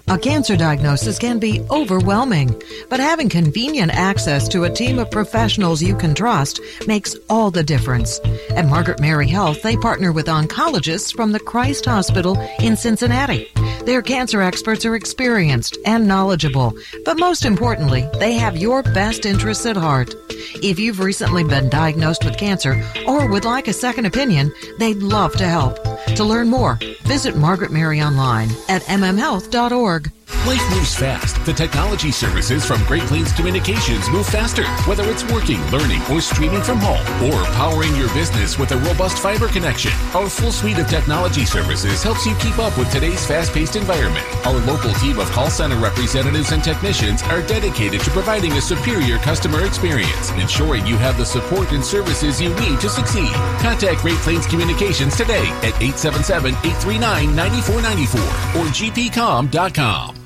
A cancer diagnosis can be overwhelming, but having convenient access to a team of professionals you can trust makes all the difference. At Margaret Mary Health, they partner with oncologists from the Christ Hospital in Cincinnati. Their cancer experts are experienced and knowledgeable, but most importantly, they have your best interests at heart. If you've recently been diagnosed with cancer or would like a second opinion, they'd love to help. To learn more, visit Margaret Mary online at mmhealth.org. Life moves fast. The technology services from Great Plains Communications move faster. Whether it's working, learning, or streaming from home, or powering your business with a robust fiber connection, our full suite of technology services helps you keep up with today's fast-paced environment. Our local team of call center representatives and technicians are dedicated to providing a superior customer experience, ensuring you have the support and services you need to succeed. Contact Great Plains Communications today at 877-839-9494 or gpcom.com.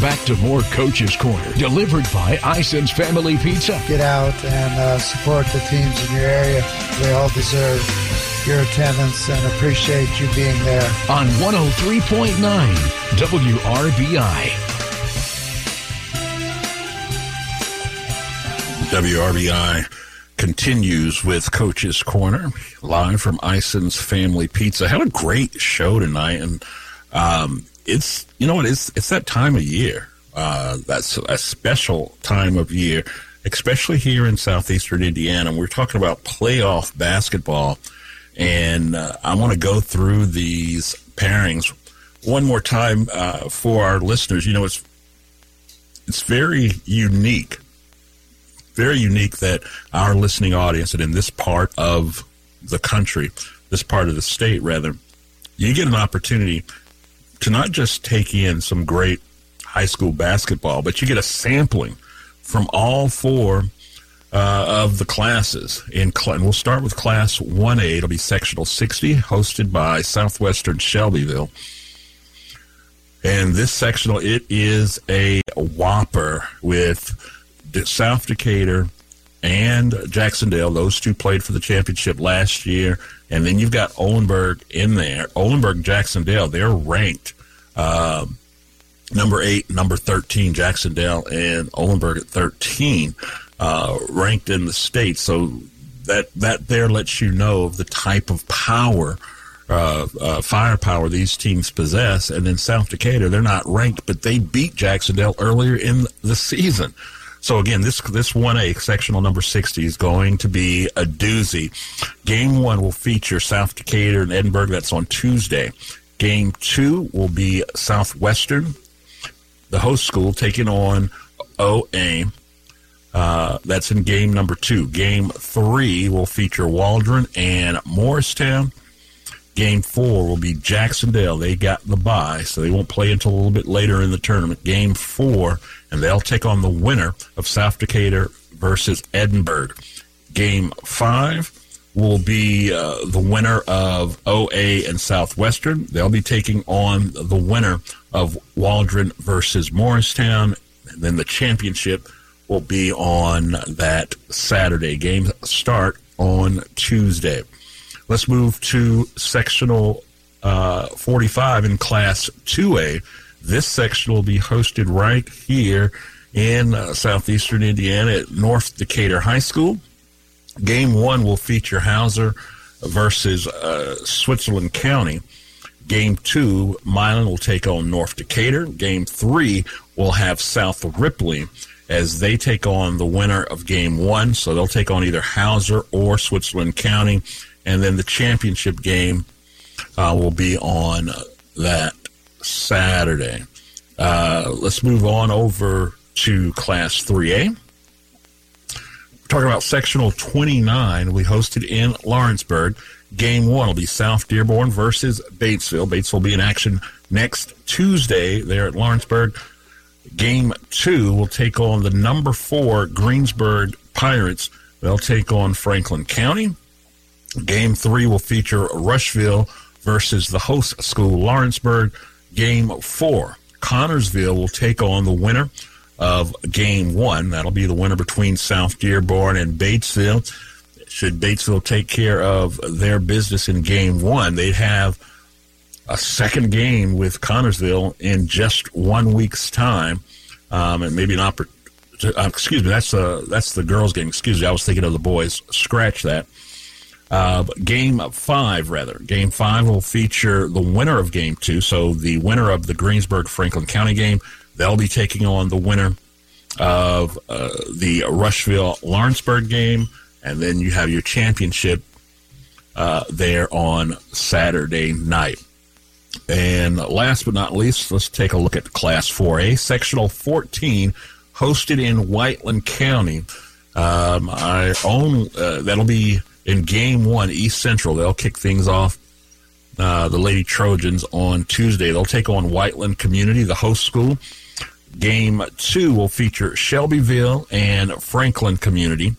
Back to more Coach's Corner, delivered by Ison's Family Pizza. Get out and uh, support the teams in your area. They all deserve your attendance and appreciate you being there. On 103.9 WRBI. WRBI continues with Coach's Corner, live from Ison's Family Pizza. Had a great show tonight, and um, it's you know what it's it's that time of year. Uh, that's a special time of year, especially here in southeastern Indiana. We're talking about playoff basketball, and uh, I want to go through these pairings one more time uh, for our listeners. You know, it's it's very unique very unique that our listening audience and in this part of the country, this part of the state rather, you get an opportunity to not just take in some great high school basketball, but you get a sampling from all four uh, of the classes. In cl- we'll start with Class 1A. It'll be Sectional 60, hosted by Southwestern Shelbyville. And this sectional, it is a whopper with South Decatur and Jac-Cen-Del. Those two played for the championship last year. And then you've got Oldenburg in there. Oldenburg, and Jac-Cen-Del, they're ranked um, number eight, number 13, Jac-Cen-Del and Oldenburg at 13, uh, ranked in the state. So that, that there lets you know of the type of power uh, uh, firepower these teams possess. And then South Decatur, they're not ranked, but they beat Jac-Cen-Del earlier in the season. So again, this this one A sectional number sixty is going to be a doozy. Game one will feature South Decatur and Edinburgh. That's on Tuesday. Game two will be Southwestern, the host school, taking on OA. Uh, that's in game number two. Game three will feature Waldron and Morristown. Game four will be Jacksonville. They got the bye, so they won't play until a little bit later in the tournament. Game four, and they'll take on the winner of South Decatur versus Edinburgh. Game five will be uh, the winner of OA and Southwestern. They'll be taking on the winner of Waldron versus Morristown. And then the championship will be on that Saturday. Games start on Tuesday. Let's move to sectional uh, 45 in Class 2A. This section will be hosted right here in uh, southeastern Indiana at North Decatur High School. Game one will feature Hauser versus uh, Switzerland County. Game two, Milan will take on North Decatur. Game three will have South Ripley as they take on the winner of game one. So they'll take on either Hauser or Switzerland County and then the championship game uh, will be on that Saturday. Uh, let's move on over to Class 3A. We're talking about sectional 29. We hosted in Lawrenceburg. Game one will be South Dearborn versus Batesville. Batesville will be in action next Tuesday there at Lawrenceburg. Game two will take on the number four Greensburg Pirates. They'll take on Franklin County. Game three will feature Rushville versus the host school, Lawrenceburg. Game four, Connersville will take on the winner of game one. That'll be the winner between South Dearborn and Batesville. Should Batesville take care of their business in game one, they'd have a second game with Connersville in just one week's time, um, and maybe an opportunity. Uh, excuse me, that's the that's the girls' game. Excuse me, I was thinking of the boys. Scratch that. Uh, game five, rather. Game five will feature the winner of game two. So the winner of the Greensburg Franklin County game, they'll be taking on the winner of uh, the Rushville Lawrenceburg game. And then you have your championship uh, there on Saturday night. And last but not least, let's take a look at Class 4A, Sectional 14, hosted in Whiteland County. Um, I own uh, that'll be in game one, East Central, they'll kick things off. Uh, the Lady Trojans on Tuesday. They'll take on Whiteland Community, the host school. Game two will feature Shelbyville and Franklin Community.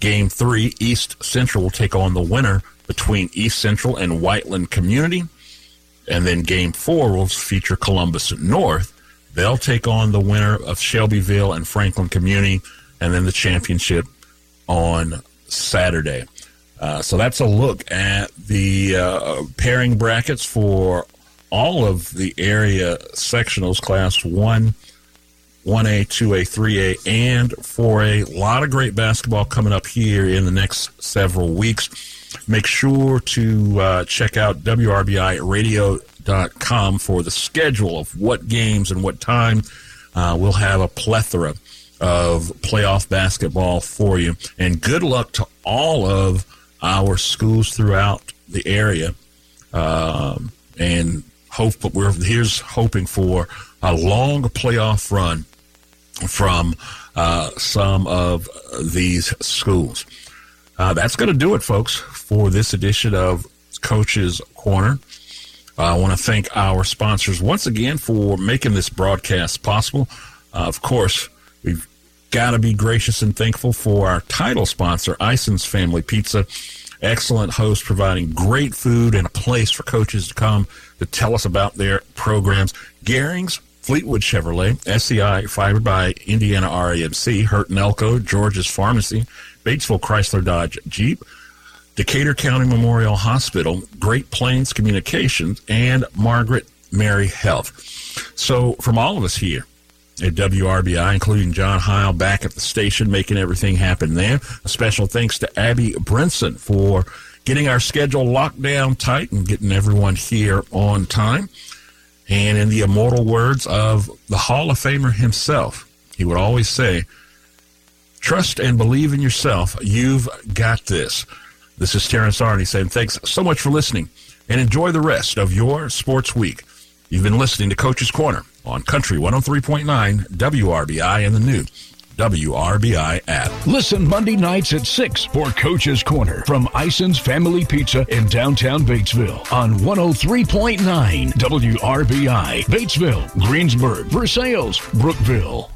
Game three, East Central will take on the winner between East Central and Whiteland Community. And then game four will feature Columbus North. They'll take on the winner of Shelbyville and Franklin Community, and then the championship on Saturday. Uh, so that's a look at the uh, pairing brackets for all of the area sectionals, class one 1A, 2A, 3A, and 4A. A lot of great basketball coming up here in the next several weeks. Make sure to uh, check out WRBIRadio.com for the schedule of what games and what time. Uh, we'll have a plethora of playoff basketball for you. And good luck to all of our schools throughout the area. Um, and hope, but we're here's hoping for a long playoff run from uh, some of these schools. Uh, that's going to do it, folks, for this edition of Coach's Corner. I want to thank our sponsors once again for making this broadcast possible. Uh, of course, got to be gracious and thankful for our title sponsor, Ison's Family Pizza. Excellent host providing great food and a place for coaches to come to tell us about their programs. Garing's Fleetwood Chevrolet, SEI, fired by Indiana RAMC, Hurt and Elko, George's Pharmacy, Batesville Chrysler Dodge Jeep, Decatur County Memorial Hospital, Great Plains Communications, and Margaret Mary Health. So, from all of us here at WRBI, including John Heil back at the station, making everything happen there, a special thanks to Abby Brinson for getting our schedule locked down tight and getting everyone here on time. And in the immortal words of the Hall of Famer himself, he would always say, Trust and believe in yourself. You've got this. This is Terrence Arney saying thanks so much for listening and enjoy the rest of your sports week. You've been listening to Coach's Corner on Country 103.9 WRBI and the new WRBI app. Listen Monday nights at 6 for Coach's Corner from Ison's Family Pizza in downtown Batesville on 103.9 WRBI. Batesville, Greensburg, Versailles, Brookville.